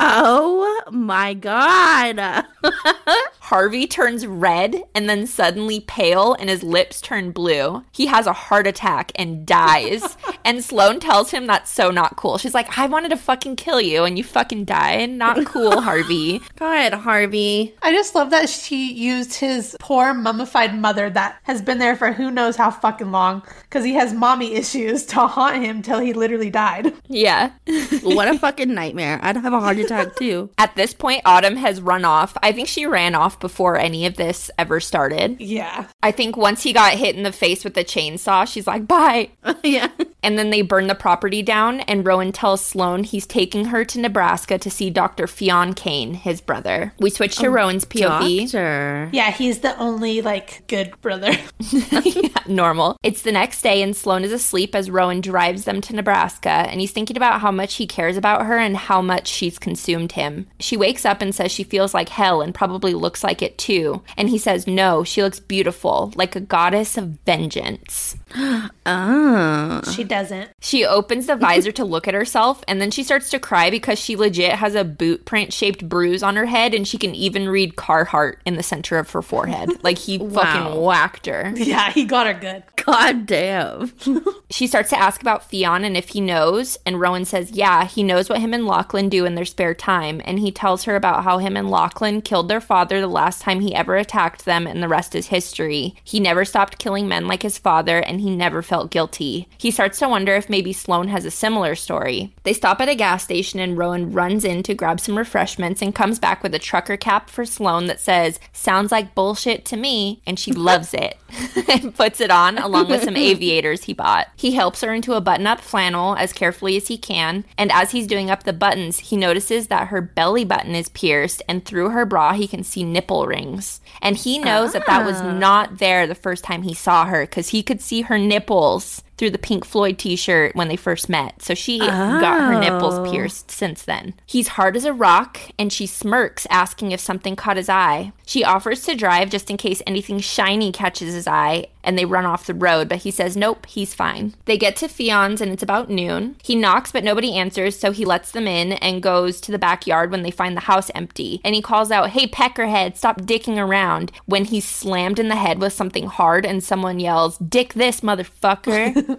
Oh my god. (laughs) Harvey turns red and then suddenly pale and his lips turn blue. He has a heart attack and dies. (laughs) and Sloane tells him that's so not cool. She's like, I wanted to fucking kill you and you fucking died. Not cool, (laughs) Harvey. God, Harvey. I just love that she used his poor mummified mother that has been there for who knows how fucking long because he has mommy issues to haunt him till he literally died. Yeah. (laughs) What a fucking nightmare. I'd have a heart attack too. At this point, Autumn has run off. I think she ran off before any of this ever started. Yeah. I think once he got hit in the face with the chainsaw, she's like, bye. (laughs) yeah. And then they burn the property down, and Rowan tells Sloane he's taking her to Nebraska to see Dr. Fionn Kane, his brother. We switch to oh, Rowan's POV. Doctor. Yeah, he's the only like good brother. (laughs) (laughs) Normal. It's the next day, and Sloane is asleep as Rowan drives them to Nebraska, and he's thinking about how much he cares about her and how much she's consumed him. She wakes up and says she feels like hell and probably looks like it too. And he says, No, she looks beautiful, like a goddess of vengeance. (gasps) Oh. she doesn't. She opens the visor to look at herself, and then she starts to cry because she legit has a boot print shaped bruise on her head, and she can even read Carhartt in the center of her forehead. (laughs) Like he fucking whacked her. Yeah, he got her good. (laughs) God damn. (laughs) She starts to ask about Fionn and if he knows, and Rowan says, Yeah, he knows what him and Lachlan do in their spare time, and he tells her about how him and Lachlan killed their father the last time he ever attacked them, and the rest is history. He never stopped killing men like his father, and he never felt guilty. He starts to wonder if maybe Sloane has a similar story. They stop at a gas station, and Rowan runs in to grab some refreshments and comes back with a trucker cap for Sloane that says, Sounds like bullshit to me, and she (laughs) loves it. (laughs) and puts it on along with some (laughs) aviators he bought. He helps her into a button up flannel as carefully as he can, and as he's doing up the buttons, he notices that her belly button is pierced, and through her bra, he can see nipple rings. And he knows that that was ah. not there the first time he saw her because he could see her nipples through the Pink Floyd t shirt when they first met. So she got her nipples oh. pierced since then. He's hard as a rock, and she smirks, asking if something caught his eye. She offers to drive just in case anything shiny catches his eye, and they run off the road, but he says nope, he's fine. They get to Fionn's, and it's about noon. He knocks, but nobody answers, so he lets them in and goes to the backyard when they find the house empty. And he calls out, Hey, Peckerhead, stop dicking around, when he's slammed in the head with something hard, and someone yells, Dick this, motherfucker. (laughs) (laughs)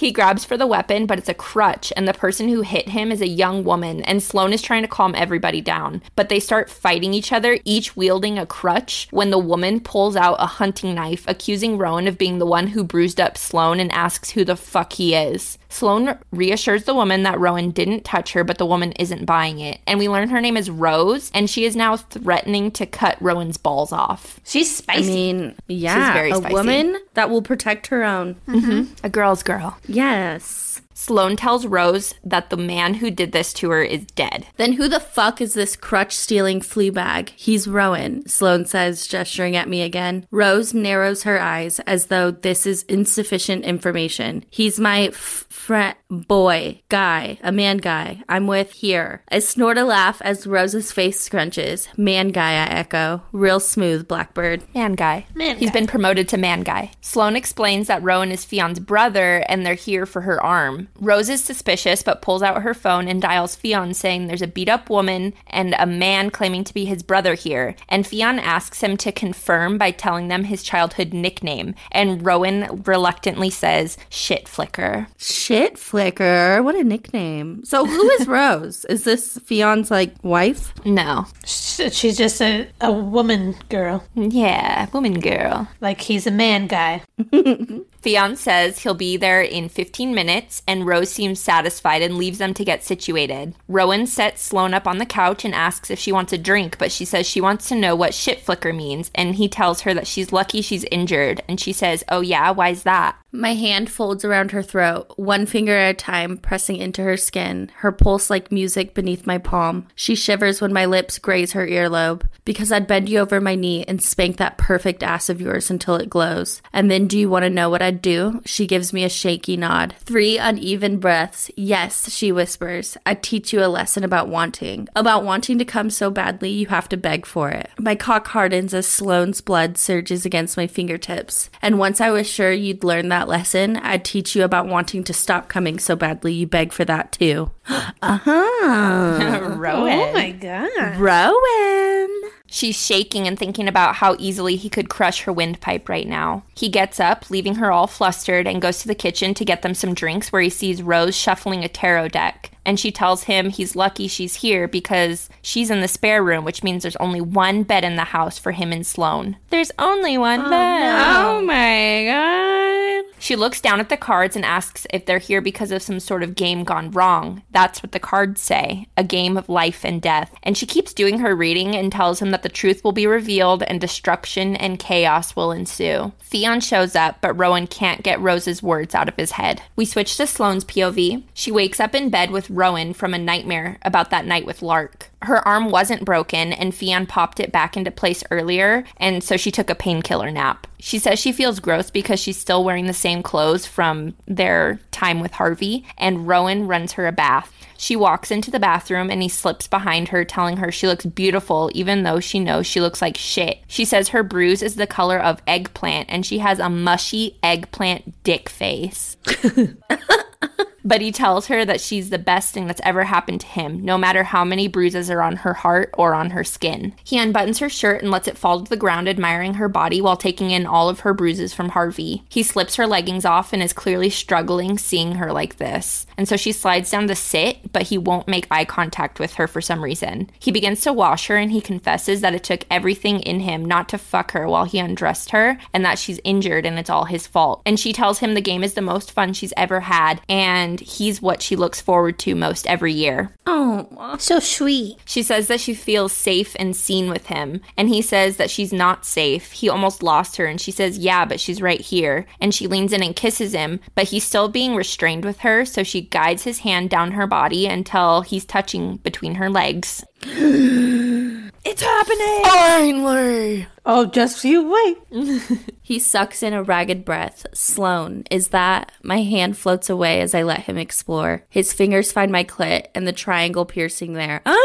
He grabs for the weapon, but it's a crutch, and the person who hit him is a young woman, and Sloane is trying to calm everybody down. But they start fighting each other, each wielding a crutch, when the woman pulls out a hunting knife, accusing Rowan of being the one who bruised up Sloane and asks who the fuck he is. Sloane reassures the woman that Rowan didn't touch her, but the woman isn't buying it. And we learn her name is Rose, and she is now threatening to cut Rowan's balls off. She's spicy. I mean, yeah, very a spicy. woman that will protect her own. Mm-hmm. A girl's girl. Yes. Sloane tells Rose that the man who did this to her is dead. Then who the fuck is this crutch stealing flea bag? He's Rowan, Sloane says, gesturing at me again. Rose narrows her eyes as though this is insufficient information. He's my f- friend, boy, guy, a man guy. I'm with here. I snort a laugh as Rose's face scrunches. Man guy, I echo. Real smooth, Blackbird. Man guy. Man He's guy. been promoted to man guy. Sloane explains that Rowan is Fionn's brother and they're here for her arm. Rose is suspicious but pulls out her phone and dials Fionn saying there's a beat up woman and a man claiming to be his brother here. And Fionn asks him to confirm by telling them his childhood nickname. And Rowan reluctantly says, shit flicker. Shit flicker. What a nickname. So who is (laughs) Rose? is this Fionn's like wife? No. She's just a, a woman girl. Yeah, woman girl. Like he's a man guy. (laughs) Fionn says he'll be there in 15 minutes, and Rose seems satisfied and leaves them to get situated. Rowan sets Sloane up on the couch and asks if she wants a drink, but she says she wants to know what shit flicker means, and he tells her that she's lucky she's injured, and she says, Oh yeah, why's that? My hand folds around her throat, one finger at a time, pressing into her skin, her pulse like music beneath my palm. She shivers when my lips graze her earlobe. Because I'd bend you over my knee and spank that perfect ass of yours until it glows. And then do you want to know what I'd do? She gives me a shaky nod. Three uneven breaths. Yes, she whispers. I'd teach you a lesson about wanting. About wanting to come so badly you have to beg for it. My cock hardens as Sloane's blood surges against my fingertips. And once I was sure you'd learn that lesson, I'd teach you about wanting to stop coming so badly you beg for that too. (gasps) uh huh. (laughs) Rowan. Oh my god. Rowan. She's shaking and thinking about how easily he could crush her windpipe right now. He gets up, leaving her all flustered, and goes to the kitchen to get them some drinks where he sees Rose shuffling a tarot deck. And she tells him he's lucky she's here because she's in the spare room, which means there's only one bed in the house for him and Sloane. There's only one oh, bed. Oh my god. She looks down at the cards and asks if they're here because of some sort of game gone wrong. That's what the cards say a game of life and death. And she keeps doing her reading and tells him that the truth will be revealed and destruction and chaos will ensue. Fionn shows up, but Rowan can't get Rose's words out of his head. We switch to Sloane's POV. She wakes up in bed with Rowan from a nightmare about that night with Lark. Her arm wasn't broken, and Fionn popped it back into place earlier, and so she took a painkiller nap. She says she feels gross because she's still wearing the same clothes from their time with Harvey, and Rowan runs her a bath. She walks into the bathroom and he slips behind her, telling her she looks beautiful, even though she knows she looks like shit. She says her bruise is the color of eggplant and she has a mushy eggplant dick face. (laughs) But he tells her that she's the best thing that's ever happened to him, no matter how many bruises are on her heart or on her skin. He unbuttons her shirt and lets it fall to the ground, admiring her body while taking in all of her bruises from Harvey. He slips her leggings off and is clearly struggling seeing her like this. And so she slides down to sit, but he won't make eye contact with her for some reason. He begins to wash her and he confesses that it took everything in him not to fuck her while he undressed her and that she's injured and it's all his fault. And she tells him the game is the most fun she's ever had and he's what she looks forward to most every year. Oh, So sweet. She says that she feels safe and seen with him, and he says that she's not safe. He almost lost her, and she says, Yeah, but she's right here. And she leans in and kisses him, but he's still being restrained with her, so she guides his hand down her body until he's touching between her legs. (gasps) it's happening! Finally! Oh, just you wait. (laughs) He sucks in a ragged breath. Sloane, is that? My hand floats away as I let him explore. His fingers find my clit and the triangle piercing there. Ah!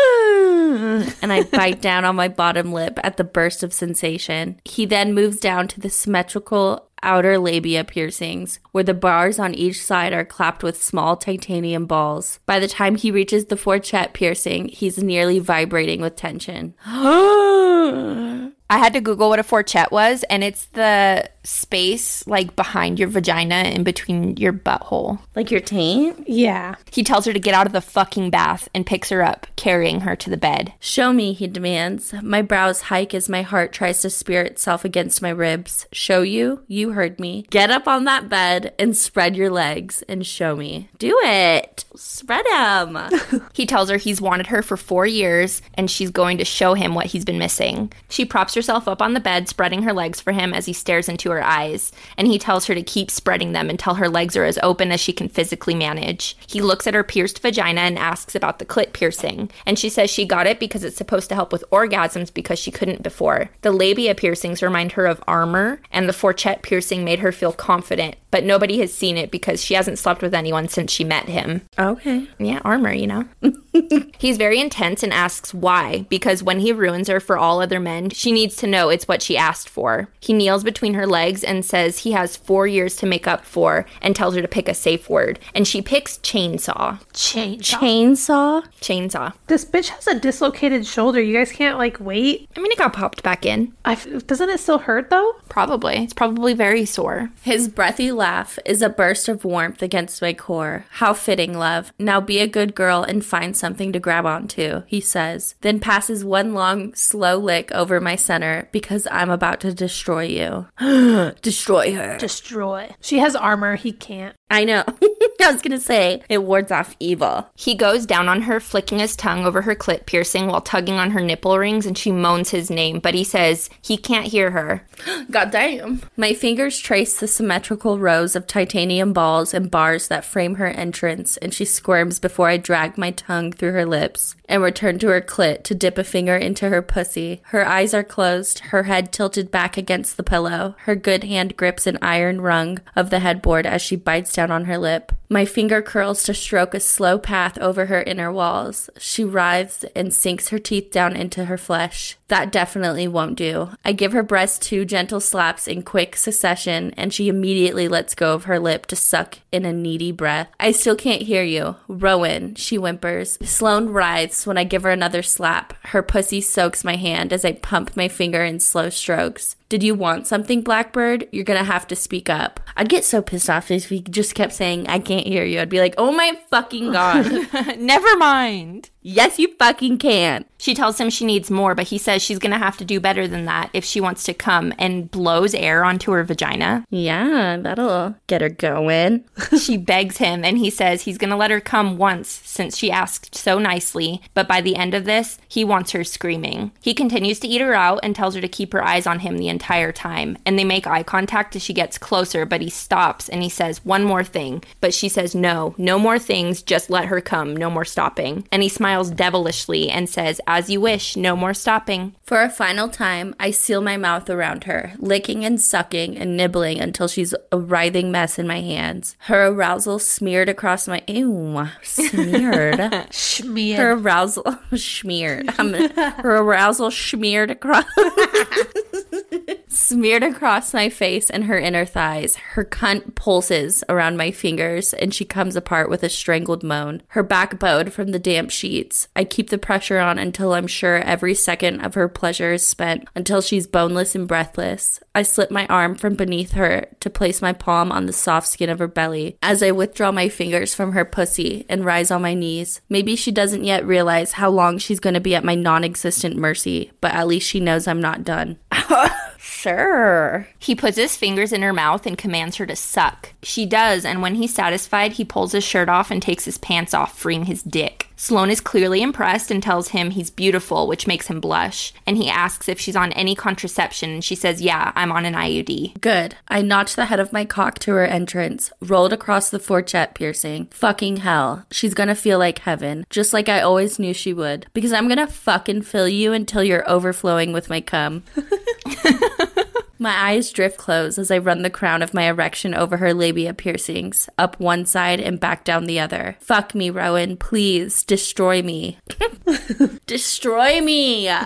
(laughs) And I bite down on my bottom lip at the burst of sensation. He then moves down to the symmetrical outer labia piercings, where the bars on each side are clapped with small titanium balls. By the time he reaches the fourchette piercing, he's nearly vibrating with tension. (gasps) (gasps) (gasps) I had to Google what a fourchette was, and it's the space like behind your vagina in between your butthole. like your taint? Yeah. He tells her to get out of the fucking bath and picks her up, carrying her to the bed. Show me, he demands. My brows hike as my heart tries to spear itself against my ribs. Show you? You heard me. Get up on that bed and spread your legs and show me. Do it. Spread them. (laughs) He tells her he's wanted her for four years and she's going to show him what he's been missing. She props herself herself up on the bed, spreading her legs for him as he stares into her eyes. And he tells her to keep spreading them until her legs are as open as she can physically manage. He looks at her pierced vagina and asks about the clit piercing. And she says she got it because it's supposed to help with orgasms because she couldn't before. The labia piercings remind her of armor, and the fourchette piercing made her feel confident. But nobody has seen it because she hasn't slept with anyone since she met him. Okay. Yeah, armor, you know. (laughs) He's very intense and asks why, because when he ruins her for all other men, she needs to know it's what she asked for. He kneels between her legs and says he has four years to make up for and tells her to pick a safe word. And she picks chainsaw. Change. Chainsaw? Chainsaw. This bitch has a dislocated shoulder. You guys can't like wait. I mean, it got popped back in. I f- doesn't it still hurt though? Probably. It's probably very sore. His breathy laugh is a burst of warmth against my core. How fitting, love. Now be a good girl and find something to grab onto, he says, then passes one long, slow lick over my center because I'm about to destroy you. (gasps) destroy her. Destroy. She has armor. He can't. I know. (laughs) I was gonna say it wards off evil. He goes down on her, flicking his tongue over her clit piercing while tugging on her nipple rings, and she moans his name, but he says he can't hear her. (gasps) God damn. My fingers trace the symmetrical rows of titanium balls and bars that frame her entrance, and she squirms before I drag my tongue through her lips and return to her clit to dip a finger into her pussy. Her eyes are closed, her head tilted back against the pillow. Her good hand grips an iron rung of the headboard as she bites down on her lip. My finger curls to stroke a slow path over her inner walls. She writhes and sinks her teeth down into her flesh. That definitely won't do. I give her breast two gentle slaps in quick succession, and she immediately lets go of her lip to suck in a needy breath. I still can't hear you. Rowan, she whimpers. Sloane writhes when I give her another slap. Her pussy soaks my hand as I pump my finger in slow strokes. Did you want something, Blackbird? You're gonna have to speak up. I'd get so pissed off if he just kept saying, I can't hear you. I'd be like, oh my fucking god. (laughs) Never mind. Yes, you fucking can. She tells him she needs more, but he says she's going to have to do better than that if she wants to come and blows air onto her vagina. Yeah, that'll get her going. (laughs) she begs him, and he says he's going to let her come once since she asked so nicely, but by the end of this, he wants her screaming. He continues to eat her out and tells her to keep her eyes on him the entire time, and they make eye contact as she gets closer, but he stops and he says, One more thing. But she says, No, no more things, just let her come, no more stopping. And he smiles devilishly and says, As you wish, no more stopping. For a final time, I seal my mouth around her, licking and sucking and nibbling until she's a writhing mess in my hands. Her arousal smeared across my ew, smeared. (laughs) smeared. her arousal (laughs) smeared. Um, her arousal smeared across (laughs) smeared across my face and her inner thighs. Her cunt pulses around my fingers and she comes apart with a strangled moan. Her back bowed from the damp sheets. I keep the pressure on until I'm sure every second of her pleasure is spent, until she's boneless and breathless. I slip my arm from beneath her to place my palm on the soft skin of her belly as I withdraw my fingers from her pussy and rise on my knees. Maybe she doesn't yet realize how long she's going to be at my non existent mercy, but at least she knows I'm not done. (laughs) sure. He puts his fingers in her mouth and commands her to suck. She does, and when he's satisfied, he pulls his shirt off and takes his pants off, freeing his dick. Sloane is clearly impressed and tells him he's beautiful, which makes him blush. And he asks if she's on any contraception, and she says, Yeah, I'm on an IUD. Good. I notched the head of my cock to her entrance, rolled across the fourchette piercing. Fucking hell. She's gonna feel like heaven, just like I always knew she would. Because I'm gonna fucking fill you until you're overflowing with my cum. (laughs) My eyes drift close as I run the crown of my erection over her labia piercings, up one side and back down the other. Fuck me, Rowan. Please, destroy me. (laughs) destroy me! (laughs)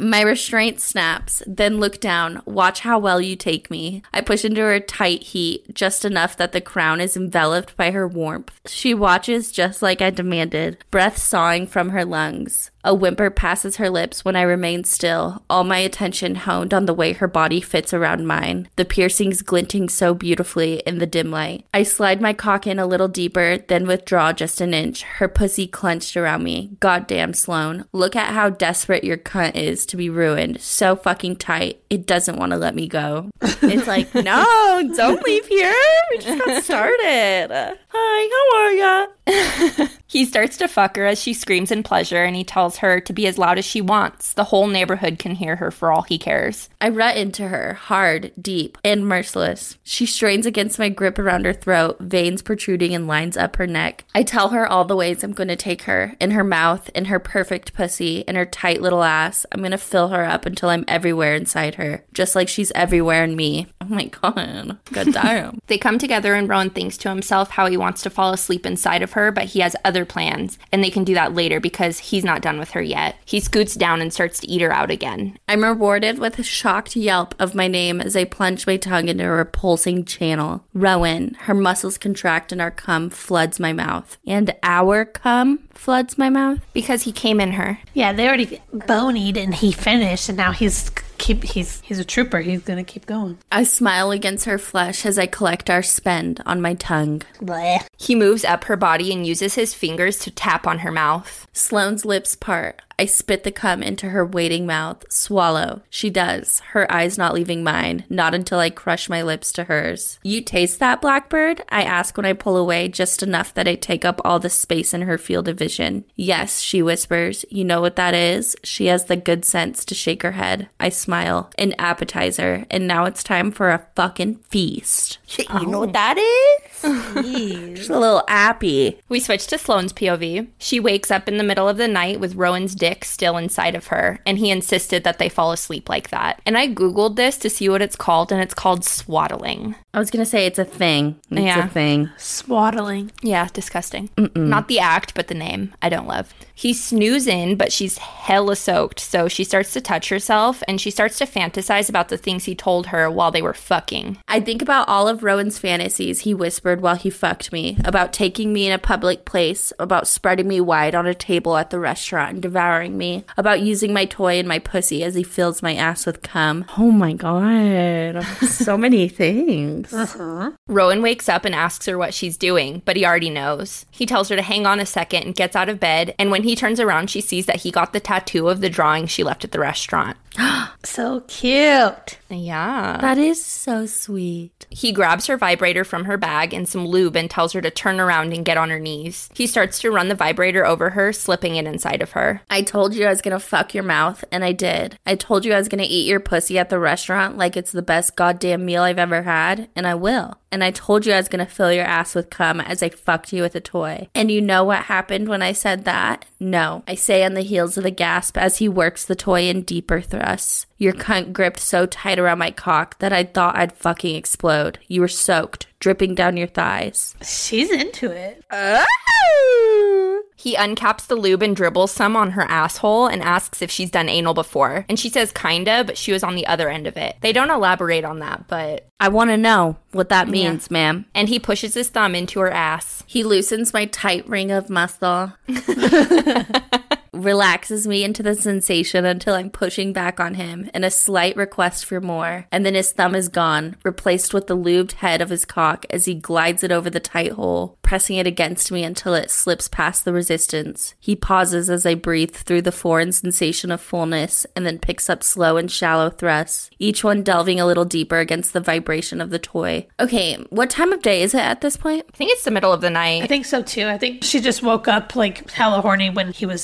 My restraint snaps, then look down. Watch how well you take me. I push into her tight heat, just enough that the crown is enveloped by her warmth. She watches just like I demanded, breath sawing from her lungs. A whimper passes her lips when I remain still, all my attention honed on the way her body fits around mine, the piercings glinting so beautifully in the dim light. I slide my cock in a little deeper, then withdraw just an inch, her pussy clenched around me. Goddamn, Sloane. Look at how desperate your cunt is to be ruined. So fucking tight. It doesn't want to let me go. (laughs) It's like, no, don't leave here. We just got started. Hi, how are ya? (laughs) He starts to fuck her as she screams in pleasure and he tells her to be as loud as she wants. The whole neighborhood can hear her for all he cares. I rut into her, hard, deep, and merciless. She strains against my grip around her throat, veins protruding and lines up her neck. I tell her all the ways I'm going to take her in her mouth, in her perfect pussy, in her tight little ass. I'm going to fill her up until I'm everywhere inside her, just like she's everywhere in me. Oh my god. God (laughs) damn. They come together and Rowan thinks to himself how he wants to fall asleep inside of her, but he has other plans, and they can do that later because he's not done with her yet. He scoots down and starts to eat her out again. I'm rewarded with a shocked yelp of my name as I plunge my tongue into a repulsing channel. Rowan, her muscles contract and our cum floods my mouth. And our cum floods my mouth? Because he came in her. Yeah, they already bonied and he finished, and now he's keep he's he's a trooper. He's gonna keep going. I smile against her flesh as I collect our spend on my tongue. Bleh. He moves up her body and uses his fingers to tap on her mouth. Sloane's lips part. I spit the cum into her waiting mouth. Swallow. She does, her eyes not leaving mine, not until I crush my lips to hers. You taste that, Blackbird? I ask when I pull away just enough that I take up all the space in her field of vision. Yes, she whispers. You know what that is? She has the good sense to shake her head. I smile. An appetizer. And now it's time for a fucking feast. (laughs) You know oh. what that is? Just a little appy. We switch to Sloane's POV. She wakes up in the middle of the night with Rowan's dick still inside of her, and he insisted that they fall asleep like that. And I Googled this to see what it's called, and it's called swaddling. I was gonna say it's a thing. It's Yeah. a thing. Swaddling. Yeah, disgusting. Not the act, but the name. I don't love. He's snoozing, but she's hella soaked, so she starts to touch herself and she starts to fantasize about the things he told her while they were fucking. I think about all of Rowan's fantasies he whispered while he fucked me, about taking me in a public place, about spreading me wide on a table at the restaurant and devouring me, about using my toy and my pussy as he fills my ass with cum. Oh my god. So many things. (laughs) Uh-huh. Rowan wakes up and asks her what she's doing, but he already knows. He tells her to hang on a second and gets out of bed, and when he turns around, she sees that he got the tattoo of the drawing she left at the restaurant. (gasps) So cute. Yeah. That is so sweet. He grabs her vibrator from her bag and some lube and tells her to turn around and get on her knees. He starts to run the vibrator over her, slipping it inside of her. I told you I was gonna fuck your mouth, and I did. I told you I was gonna eat your pussy at the restaurant like it's the best goddamn meal I've ever had, and I will. And I told you I was gonna fill your ass with cum as I fucked you with a toy. And you know what happened when I said that? No. I say on the heels of a gasp as he works the toy in deeper thrusts. Your cunt gripped so tight around my cock that I thought I'd fucking explode. You were soaked, dripping down your thighs. She's into it. Oh! He uncaps the lube and dribbles some on her asshole and asks if she's done anal before. And she says kinda, but she was on the other end of it. They don't elaborate on that, but. I wanna know what that means, ma'am. And he pushes his thumb into her ass. He loosens my tight ring of muscle, (laughs) (laughs) relaxes me into the sensation until I'm pushing back on him in a slight request for more, and then his thumb is gone, replaced with the lubed head of his cock as he glides it over the tight hole, pressing it against me until it slips past the resistance. He pauses as I breathe through the foreign sensation of fullness and then picks up slow and shallow thrusts, each one delving a little deeper against the vibration of the toy. Okay, what time of day is it at this point? I think it's the middle of the night. I think so too. I think she just woke up like hella horny when he was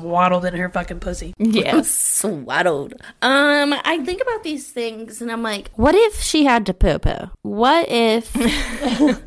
swaddled in her fucking pussy. Yes. (laughs) swaddled. Um, I think about these things and I'm like, what if she had to poo poo? What if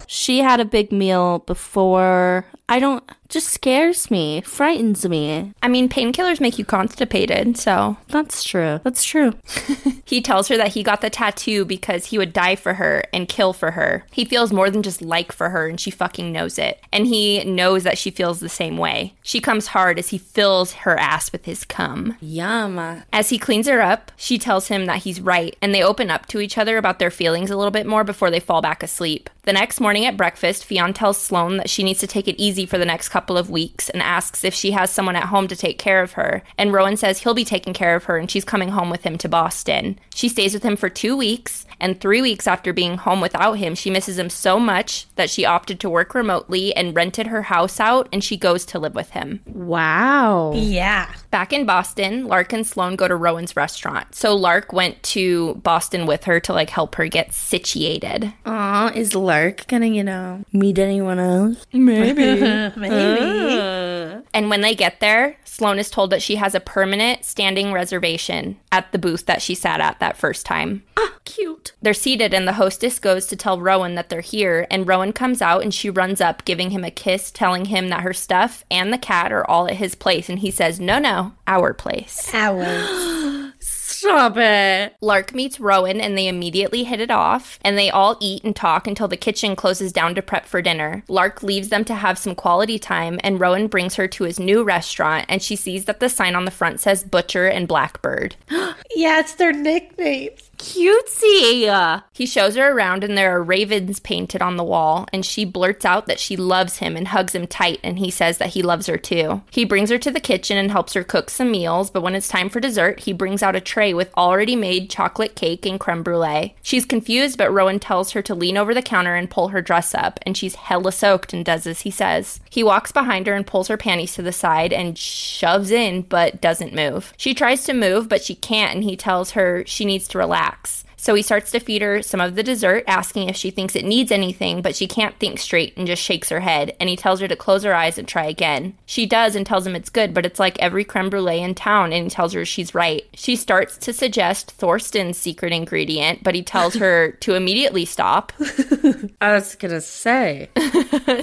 (laughs) she had a big meal before? I don't, just scares me, frightens me. I mean, painkillers make you constipated, so. That's true. That's true. (laughs) He tells her that he got the tattoo because he would die for her and kill for her. He feels more than just like for her, and she fucking knows it. And he knows that she feels the same way. She comes hard as he fills her ass with his cum. Yum. As he cleans her up, she tells him that he's right, and they open up to each other about their feelings a little bit more before they fall back asleep. The next morning at breakfast, Fionn tells Sloane that she needs to take it easy for the next couple of weeks and asks if she has someone at home to take care of her. And Rowan says he'll be taking care of her and she's coming home with him to Boston. She stays with him for two weeks, and three weeks after being home without him, she misses him so much that she opted to work remotely and rented her house out and she goes to live with him. Wow. Yeah. Back in Boston, Lark and Sloane go to Rowan's restaurant. So Lark went to Boston with her to like help her get situated. Aw, is Lark gonna, you know, meet anyone else? Maybe. (laughs) Maybe. And when they get there, Sloane is told that she has a permanent standing reservation at the booth that she sat at that first time. Ah, cute. They're seated, and the hostess goes to tell Rowan that they're here. And Rowan comes out and she runs up, giving him a kiss, telling him that her stuff and the cat are all at his place. And he says, No, no, our place. Ours. (gasps) Stop it. Lark meets Rowan and they immediately hit it off, and they all eat and talk until the kitchen closes down to prep for dinner. Lark leaves them to have some quality time, and Rowan brings her to his new restaurant, and she sees that the sign on the front says Butcher and Blackbird. (gasps) Yeah, it's their nicknames. Cutesy. He shows her around, and there are ravens painted on the wall, and she blurts out that she loves him and hugs him tight, and he says that he loves her too. He brings her to the kitchen and helps her cook some meals, but when it's time for dessert, he brings out a tray with already made chocolate cake and creme brulee. She's confused, but Rowan tells her to lean over the counter and pull her dress up, and she's hella soaked and does as he says. He walks behind her and pulls her panties to the side and shoves in, but doesn't move. She tries to move, but she can't, and he tells her she needs to relax facts. So he starts to feed her some of the dessert, asking if she thinks it needs anything, but she can't think straight and just shakes her head. And he tells her to close her eyes and try again. She does and tells him it's good, but it's like every creme brulee in town, and he tells her she's right. She starts to suggest Thorsten's secret ingredient, but he tells her (laughs) to immediately stop. (laughs) I was gonna say. (laughs)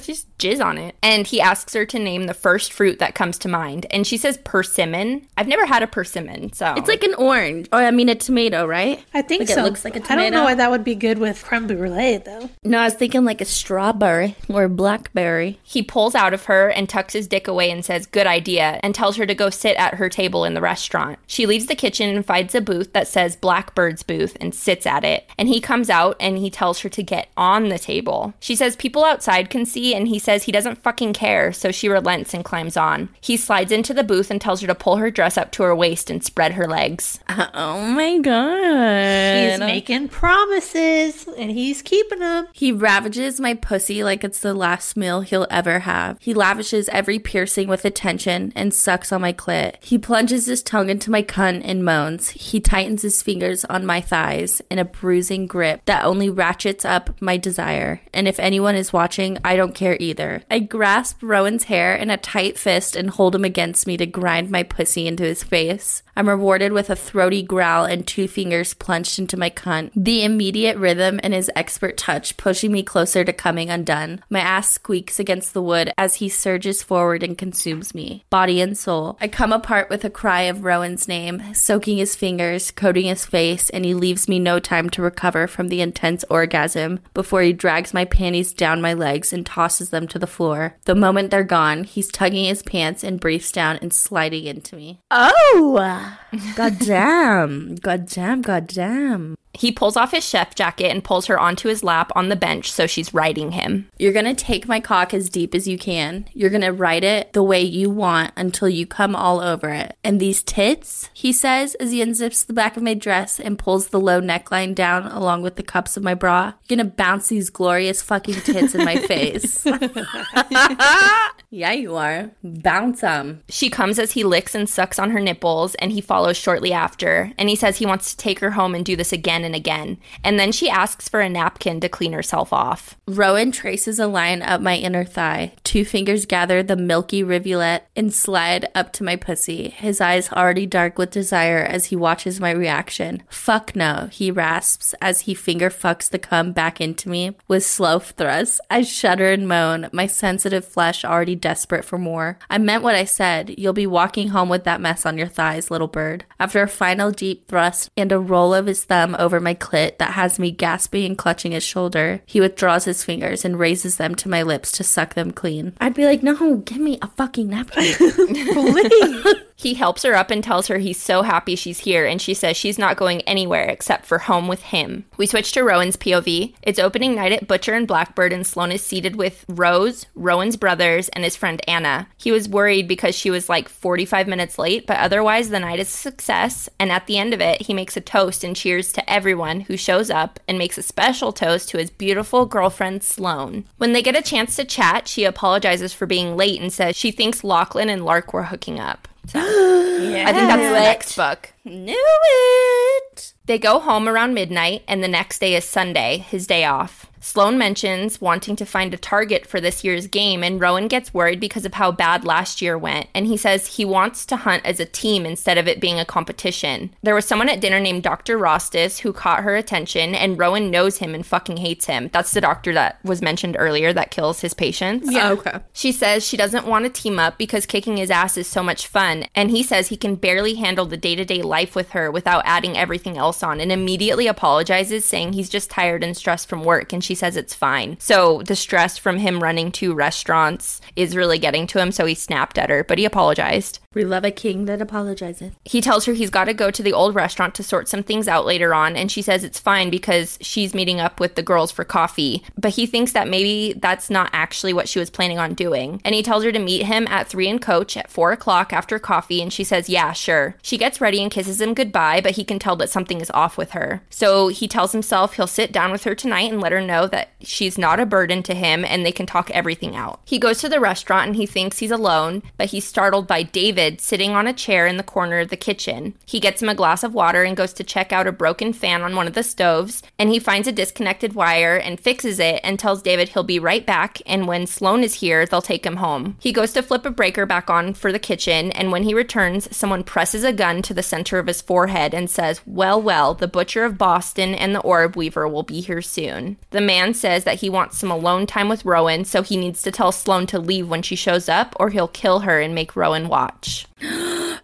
just jizz on it. And he asks her to name the first fruit that comes to mind. And she says persimmon. I've never had a persimmon, so It's like an orange. Or I mean a tomato, right? I think Like so. Looks like a I don't know why that would be good with creme brulee, though. No, I was thinking like a strawberry or a blackberry. He pulls out of her and tucks his dick away and says, Good idea, and tells her to go sit at her table in the restaurant. She leaves the kitchen and finds a booth that says Blackbird's booth and sits at it. And he comes out and he tells her to get on the table. She says people outside can see, and he says he doesn't fucking care, so she relents and climbs on. He slides into the booth and tells her to pull her dress up to her waist and spread her legs. Uh, oh my god. He's making promises and he's keeping them. He ravages my pussy like it's the last meal he'll ever have. He lavishes every piercing with attention and sucks on my clit. He plunges his tongue into my cunt and moans. He tightens his fingers on my thighs in a bruising grip that only ratchets up my desire. And if anyone is watching, I don't care either. I grasp Rowan's hair in a tight fist and hold him against me to grind my pussy into his face. I'm rewarded with a throaty growl and two fingers plunged into my cunt. The immediate rhythm and his expert touch pushing me closer to coming undone. My ass squeaks against the wood as he surges forward and consumes me, body and soul. I come apart with a cry of Rowan's name, soaking his fingers, coating his face, and he leaves me no time to recover from the intense orgasm before he drags my panties down my legs and tosses them to the floor. The moment they're gone, he's tugging his pants and briefs down and sliding into me. Oh! God damn. God damn, god damn. He pulls off his chef jacket and pulls her onto his lap on the bench so she's riding him. You're gonna take my cock as deep as you can. You're gonna ride it the way you want until you come all over it. And these tits, he says as he unzips the back of my dress and pulls the low neckline down along with the cups of my bra. You're gonna bounce these glorious fucking tits in my face. (laughs) (laughs) yeah, you are. Bounce them. She comes as he licks and sucks on her nipples, and he follows shortly after. And he says he wants to take her home and do this again and again. And then she asks for a napkin to clean herself off. Rowan traces a line up my inner thigh. Two fingers gather the milky rivulet and slide up to my pussy, his eyes already dark with desire as he watches my reaction. Fuck no, he rasps as he finger fucks the cum back into me with slow thrusts. I shudder and moan, my sensitive flesh already desperate for more. I meant what I said. You'll be walking home with that mess on your thighs, little bird. After a final deep thrust and a roll of his thumb over my clit that has me gasping and clutching his shoulder, he withdraws his fingers and raises them to my lips to suck them clean. I'd be like, no, give me a fucking napkin. (laughs) Please. (laughs) He helps her up and tells her he's so happy she's here, and she says she's not going anywhere except for home with him. We switch to Rowan's POV. It's opening night at Butcher and Blackbird, and Sloane is seated with Rose, Rowan's brothers, and his friend Anna. He was worried because she was like 45 minutes late, but otherwise, the night is a success. And at the end of it, he makes a toast and cheers to everyone who shows up and makes a special toast to his beautiful girlfriend, Sloane. When they get a chance to chat, she apologizes for being late and says she thinks Lachlan and Lark were hooking up. (gasps) So I think that's the next book. Knew it. They go home around midnight, and the next day is Sunday, his day off. Sloane mentions wanting to find a target for this year's game, and Rowan gets worried because of how bad last year went. And he says he wants to hunt as a team instead of it being a competition. There was someone at dinner named Dr. Rostis who caught her attention, and Rowan knows him and fucking hates him. That's the doctor that was mentioned earlier that kills his patients. Yeah. Oh, okay. She says she doesn't want to team up because kicking his ass is so much fun, and he says he can barely handle the day to day life with her without adding everything else on, and immediately apologizes, saying he's just tired and stressed from work, and she says it's fine. So the stress from him running two restaurants is really getting to him, so he snapped at her, but he apologized. We love a king that apologizes. He tells her he's got to go to the old restaurant to sort some things out later on, and she says it's fine because she's meeting up with the girls for coffee. But he thinks that maybe that's not actually what she was planning on doing. And he tells her to meet him at 3 and Coach at 4 o'clock after coffee, and she says, Yeah, sure. She gets ready and kisses him goodbye, but he can tell that something is off with her. So he tells himself he'll sit down with her tonight and let her know that she's not a burden to him and they can talk everything out. He goes to the restaurant and he thinks he's alone, but he's startled by David sitting on a chair in the corner of the kitchen. He gets him a glass of water and goes to check out a broken fan on one of the stoves, and he finds a disconnected wire and fixes it and tells David he'll be right back and when Sloane is here, they'll take him home. He goes to flip a breaker back on for the kitchen, and when he returns, someone presses a gun to the center of his forehead and says, Well, well, the butcher of Boston and the orb weaver will be here soon. The man says that he wants some alone time with Rowan, so he needs to tell Sloane to leave when she shows up, or he'll kill her and make Rowan watch. (gasps)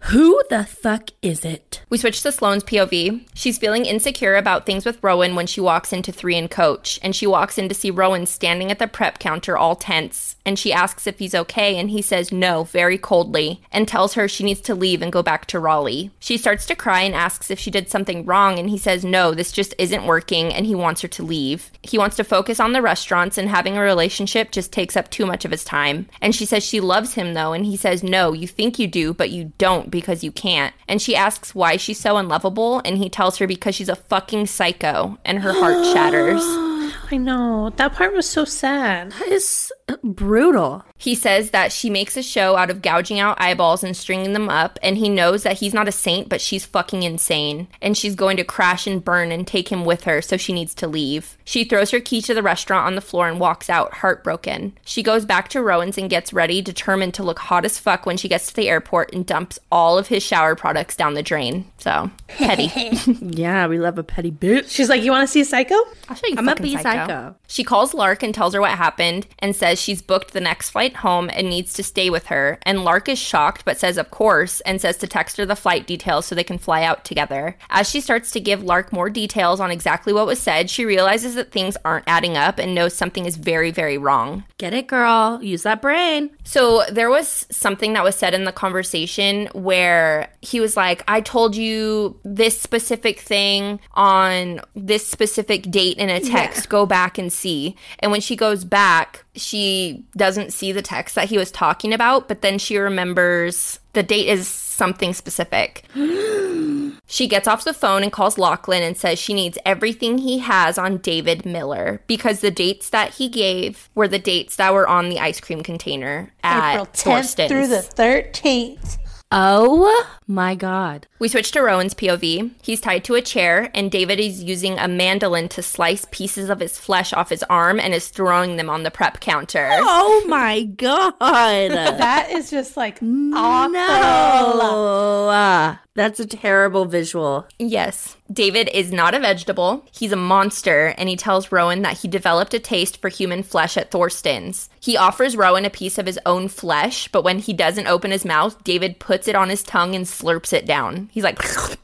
Who the fuck is it? We switch to Sloane's POV. She's feeling insecure about things with Rowan when she walks into three and coach, and she walks in to see Rowan standing at the prep counter all tense. And she asks if he's okay, and he says no very coldly and tells her she needs to leave and go back to Raleigh. She starts to cry and asks if she did something wrong, and he says no, this just isn't working, and he wants her to leave. He wants to focus on the restaurants, and having a relationship just takes up too much of his time. And she says she loves him though, and he says no, you think you do, but you don't because you can't. And she asks why she's so unlovable, and he tells her because she's a fucking psycho, and her heart shatters. (gasps) I know. That part was so sad. That is (clears throat) brutal. He says that she makes a show out of gouging out eyeballs and stringing them up, and he knows that he's not a saint, but she's fucking insane. And she's going to crash and burn and take him with her, so she needs to leave. She throws her key to the restaurant on the floor and walks out, heartbroken. She goes back to Rowan's and gets ready, determined to look hot as fuck when she gets to the airport and dumps all of his shower products down the drain. So, petty. (laughs) (laughs) Yeah, we love a petty bitch. She's like, You want to see a Psycho? I'll show you I'm a fucking bee psycho. She calls Lark and tells her what happened and says she's booked the next flight home and needs to stay with her. And Lark is shocked but says, of course, and says to text her the flight details so they can fly out together. As she starts to give Lark more details on exactly what was said, she realizes that things aren't adding up and knows something is very, very wrong. Get it, girl. Use that brain. So there was something that was said in the conversation where he was like, I told you this specific thing on this specific date in a text. Go back and see. And when she goes back, she doesn't see the text that he was talking about, but then she remembers the date is something specific. (gasps) She gets off the phone and calls Lachlan and says she needs everything he has on David Miller because the dates that he gave were the dates that were on the ice cream container at April 10th Thorsten's. through the 13th. Oh my god. We switch to Rowan's POV. He's tied to a chair, and David is using a mandolin to slice pieces of his flesh off his arm and is throwing them on the prep counter. Oh my god. (laughs) That is just like awful. no. That's a terrible visual. Yes. David is not a vegetable. He's a monster, and he tells Rowan that he developed a taste for human flesh at Thorsten's. He offers Rowan a piece of his own flesh, but when he doesn't open his mouth, David puts it on his tongue and slurps it down. He's like,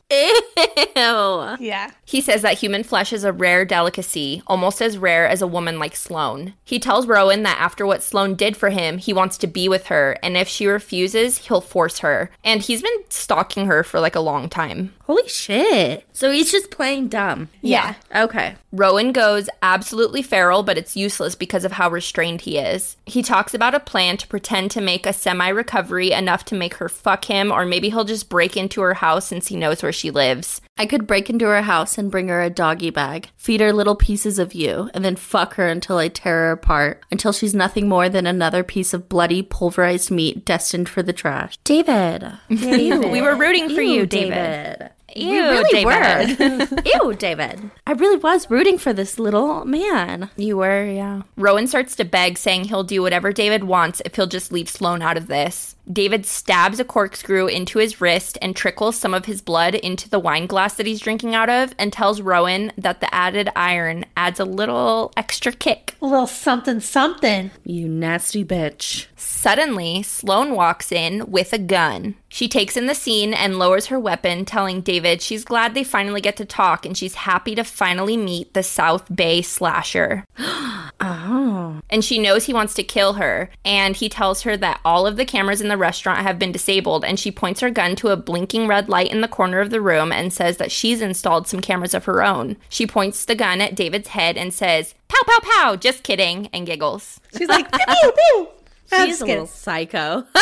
Ew. Yeah. He says that human flesh is a rare delicacy, almost as rare as a woman like Sloane. He tells Rowan that after what Sloane did for him, he wants to be with her, and if she refuses, he'll force her. And he's been stalking her for like a long time. Holy shit. So he's just playing dumb. Yeah. Okay. Rowan goes absolutely feral, but it's useless because of how restrained he is. He talks about a plan to pretend to make a semi recovery enough to make her fuck him, or maybe he'll just break into her house since he knows where she lives. I could break into her house and bring her a doggy bag, feed her little pieces of you, and then fuck her until I tear her apart, until she's nothing more than another piece of bloody, pulverized meat destined for the trash. David. David. We were rooting for Ew, you, David. Ew, We really were. (laughs) Ew, David. I really was rooting for this little man. You were, yeah. Rowan starts to beg, saying he'll do whatever David wants if he'll just leave Sloane out of this. David stabs a corkscrew into his wrist and trickles some of his blood into the wine glass that he's drinking out of and tells Rowan that the added iron adds a little extra kick. A little something, something. You nasty bitch. Suddenly, Sloane walks in with a gun. She takes in the scene and lowers her weapon, telling David she's glad they finally get to talk and she's happy to finally meet the South Bay slasher. (gasps) (gasps) (gasps) Oh. and she knows he wants to kill her. And he tells her that all of the cameras in the restaurant have been disabled. And she points her gun to a blinking red light in the corner of the room and says that she's installed some cameras of her own. She points the gun at David's head and says, Pow, pow, pow, just kidding, and giggles. She's like, (laughs) pew, pew, pew. I'm She's just a little psycho. (laughs)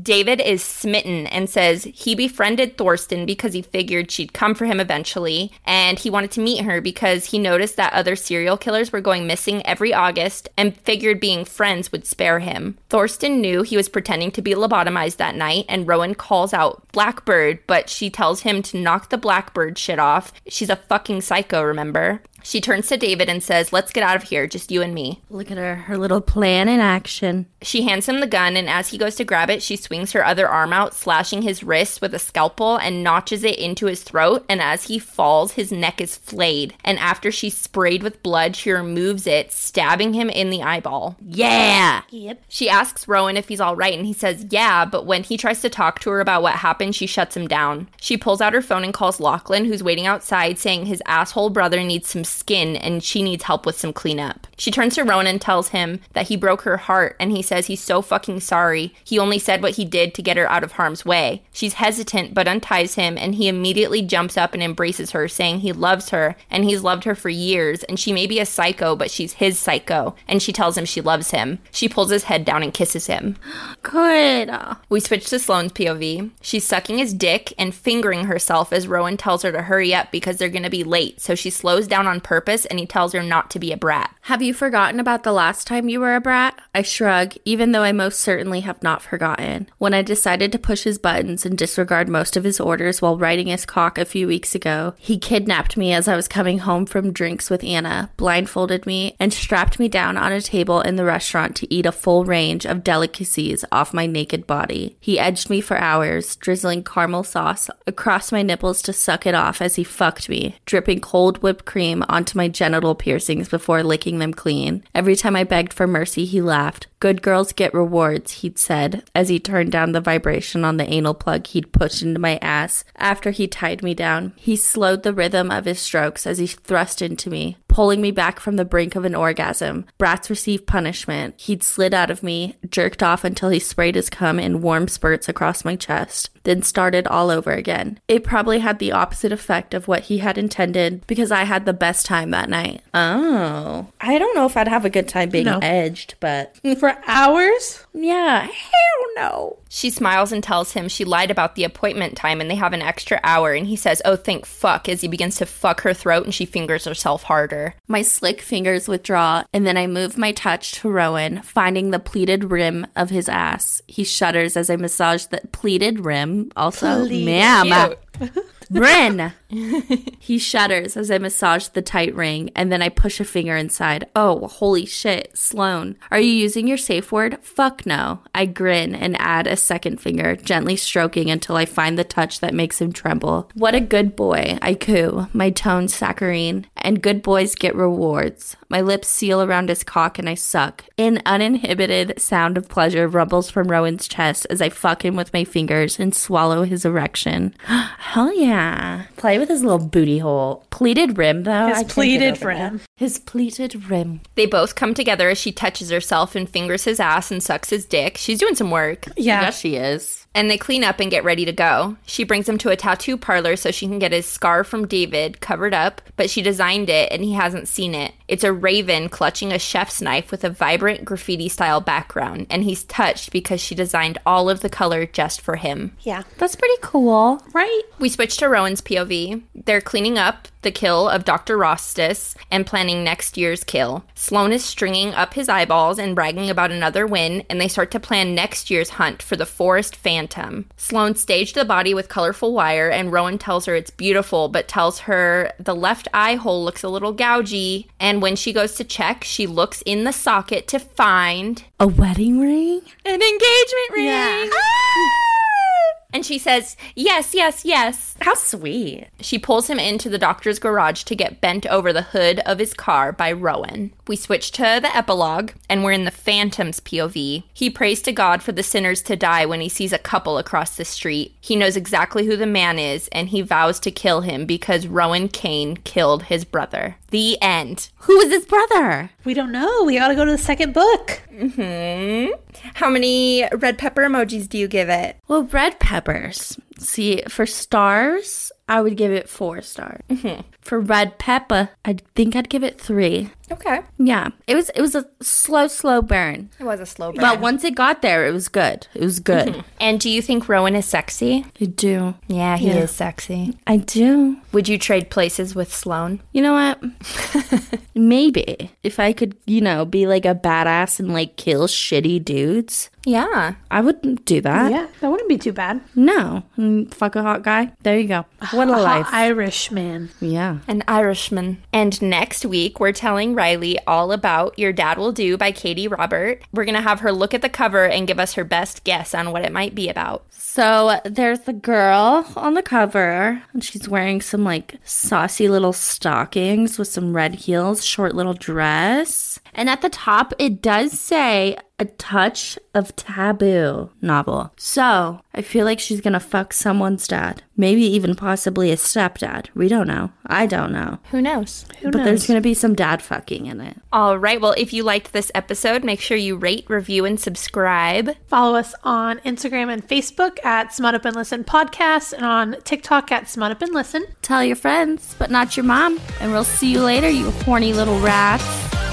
David is smitten and says he befriended Thorsten because he figured she'd come for him eventually, and he wanted to meet her because he noticed that other serial killers were going missing every August and figured being friends would spare him. Thorsten knew he was pretending to be lobotomized that night, and Rowan calls out Blackbird, but she tells him to knock the Blackbird shit off. She's a fucking psycho, remember? She turns to David and says, Let's get out of here, just you and me. Look at her, her little plan in action. She hands him the gun, and as he goes to grab it, she swings her other arm out, slashing his wrist with a scalpel and notches it into his throat. And as he falls, his neck is flayed. And after she's sprayed with blood, she removes it, stabbing him in the eyeball. Yeah. Yep. She asks Rowan if he's all right, and he says, Yeah, but when he tries to talk to her about what happened, she shuts him down. She pulls out her phone and calls Lachlan, who's waiting outside, saying his asshole brother needs some skin and she needs help with some cleanup. She turns to Rowan and tells him that he broke her heart, and he says he's so fucking sorry. He only said what he did to get her out of harm's way. She's hesitant but unties him, and he immediately jumps up and embraces her, saying he loves her and he's loved her for years, and she may be a psycho, but she's his psycho, and she tells him she loves him. She pulls his head down and kisses him. (gasps) Good. We switch to Sloane's POV. She's sucking his dick and fingering herself as Rowan tells her to hurry up because they're gonna be late, so she slows down on purpose and he tells her not to be a brat. Have you forgotten about the last time you were a brat? I shrug, even though I most certainly have not forgotten. When I decided to push his buttons and disregard most of his orders while riding his cock a few weeks ago, he kidnapped me as I was coming home from drinks with Anna, blindfolded me, and strapped me down on a table in the restaurant to eat a full range of delicacies off my naked body. He edged me for hours, drizzling caramel sauce across my nipples to suck it off as he fucked me, dripping cold whipped cream onto my genital piercings before licking them clean. Every time I begged for mercy, he laughed. Good girls get rewards, he'd said, as he turned down the vibration on the anal plug he'd pushed into my ass after he tied me down. He slowed the rhythm of his strokes as he thrust into me, pulling me back from the brink of an orgasm. Brats receive punishment. He'd slid out of me, jerked off until he sprayed his cum in warm spurts across my chest, then started all over again. It probably had the opposite effect of what he had intended because I had the best time that night. Oh. I don't know if I'd have a good time being No. edged, but For hours? yeah, hell no. She smiles and tells him she lied about the appointment time and they have an extra hour, and he says, Oh, thank fuck, as he begins to fuck her throat and she fingers herself harder. My slick fingers withdraw, and then I move my touch to Rowan, finding the pleated rim of his ass. He shudders as I massage the pleated rim. Also, Pleated. ma'am, (laughs) Brynne. (laughs) he shudders as I massage the tight ring, and then I push a finger inside. Oh, holy shit, Sloane. Are you using your safe word? Fuck no. I grin and add a second finger, gently stroking until I find the touch that makes him tremble. What a good boy, I coo, my tone saccharine. And good boys get rewards. My lips seal around his cock and I suck. An uninhibited sound of pleasure rumbles from Rowan's chest as I fuck him with my fingers and swallow his erection. (gasps) Hell yeah. Play with his little booty hole. Pleated rim, though. I His can't pleated rim. that. His pleated rim. They both come together as she touches herself and fingers his ass and sucks his dick. She's doing some work. Yeah. Yes, she is. And they clean up and get ready to go. She brings him to a tattoo parlor so she can get his scar from David covered up, but she designed it and he hasn't seen it. It's a raven clutching a chef's knife with a vibrant graffiti style background, and he's touched because she designed all of the color just for him. Yeah. That's pretty cool. Right? We switch to Rowan's POV. They're cleaning up the kill of Dr. Rostis and planning next year's kill. Sloane is stringing up his eyeballs and bragging about another win, and they start to plan next year's hunt for the Forest Phantom. Sloane staged the body with colorful wire, and Rowan tells her it's beautiful, but tells her the left eye hole looks a little gougy. And when she goes to check, she looks in the socket to find A wedding ring? an engagement ring. Yeah. Ah! And she says, Yes, yes, yes. How sweet. She pulls him into the doctor's garage to get bent over the hood of his car by Rowan. We switch to the epilogue, and we're in the Phantom's POV. He prays to God for the sinners to die when he sees a couple across the street. He knows exactly who the man is, and he vows to kill him because Rowan Kane killed his brother. The end. Who is his brother? We don't know. We gotta go to the second book. Hmm. How many red pepper emojis do you give it? Well, red peppers. See, for stars, I would give it four stars. Mm-hmm. For red pepper, I think I'd give it three. Okay. Yeah, it was it was a slow, slow burn, It was a slow burn. but once it got there, it was good. It was good. Mm-hmm. and do you think Rowan is sexy? I do. Yeah, he is sexy. I do. Would you trade places with Sloane? You know what? (laughs) Maybe if I could, you know, be like a badass and like kill shitty dudes, Yeah. I wouldn't do that. Yeah, that wouldn't be too bad. No, Mm, fuck a hot guy. There you go. (sighs) What a A life. hot Irish man. yeah. An Irishman. And next week, we're telling Riley all about Your Dad Will Do by Katee Robert. We're going to have her look at the cover and give us her best guess on what it might be about. So there's the girl on the cover, and she's wearing some like saucy little stockings with some red heels, short little dress. And at the top, it does say a touch of taboo novel. So I feel like she's gonna fuck someone's dad, maybe even possibly a stepdad. We don't know. I don't know. Who knows? Who but knows? there's gonna be some dad fucking in it. All right. Well, if you liked this episode, make sure you rate, review, and subscribe. Follow us on Instagram and Facebook at Smut Up and Listen Podcast and on TikTok at Smut Up and Listen. Tell your friends, but not your mom. And we'll see you later, you horny little rats.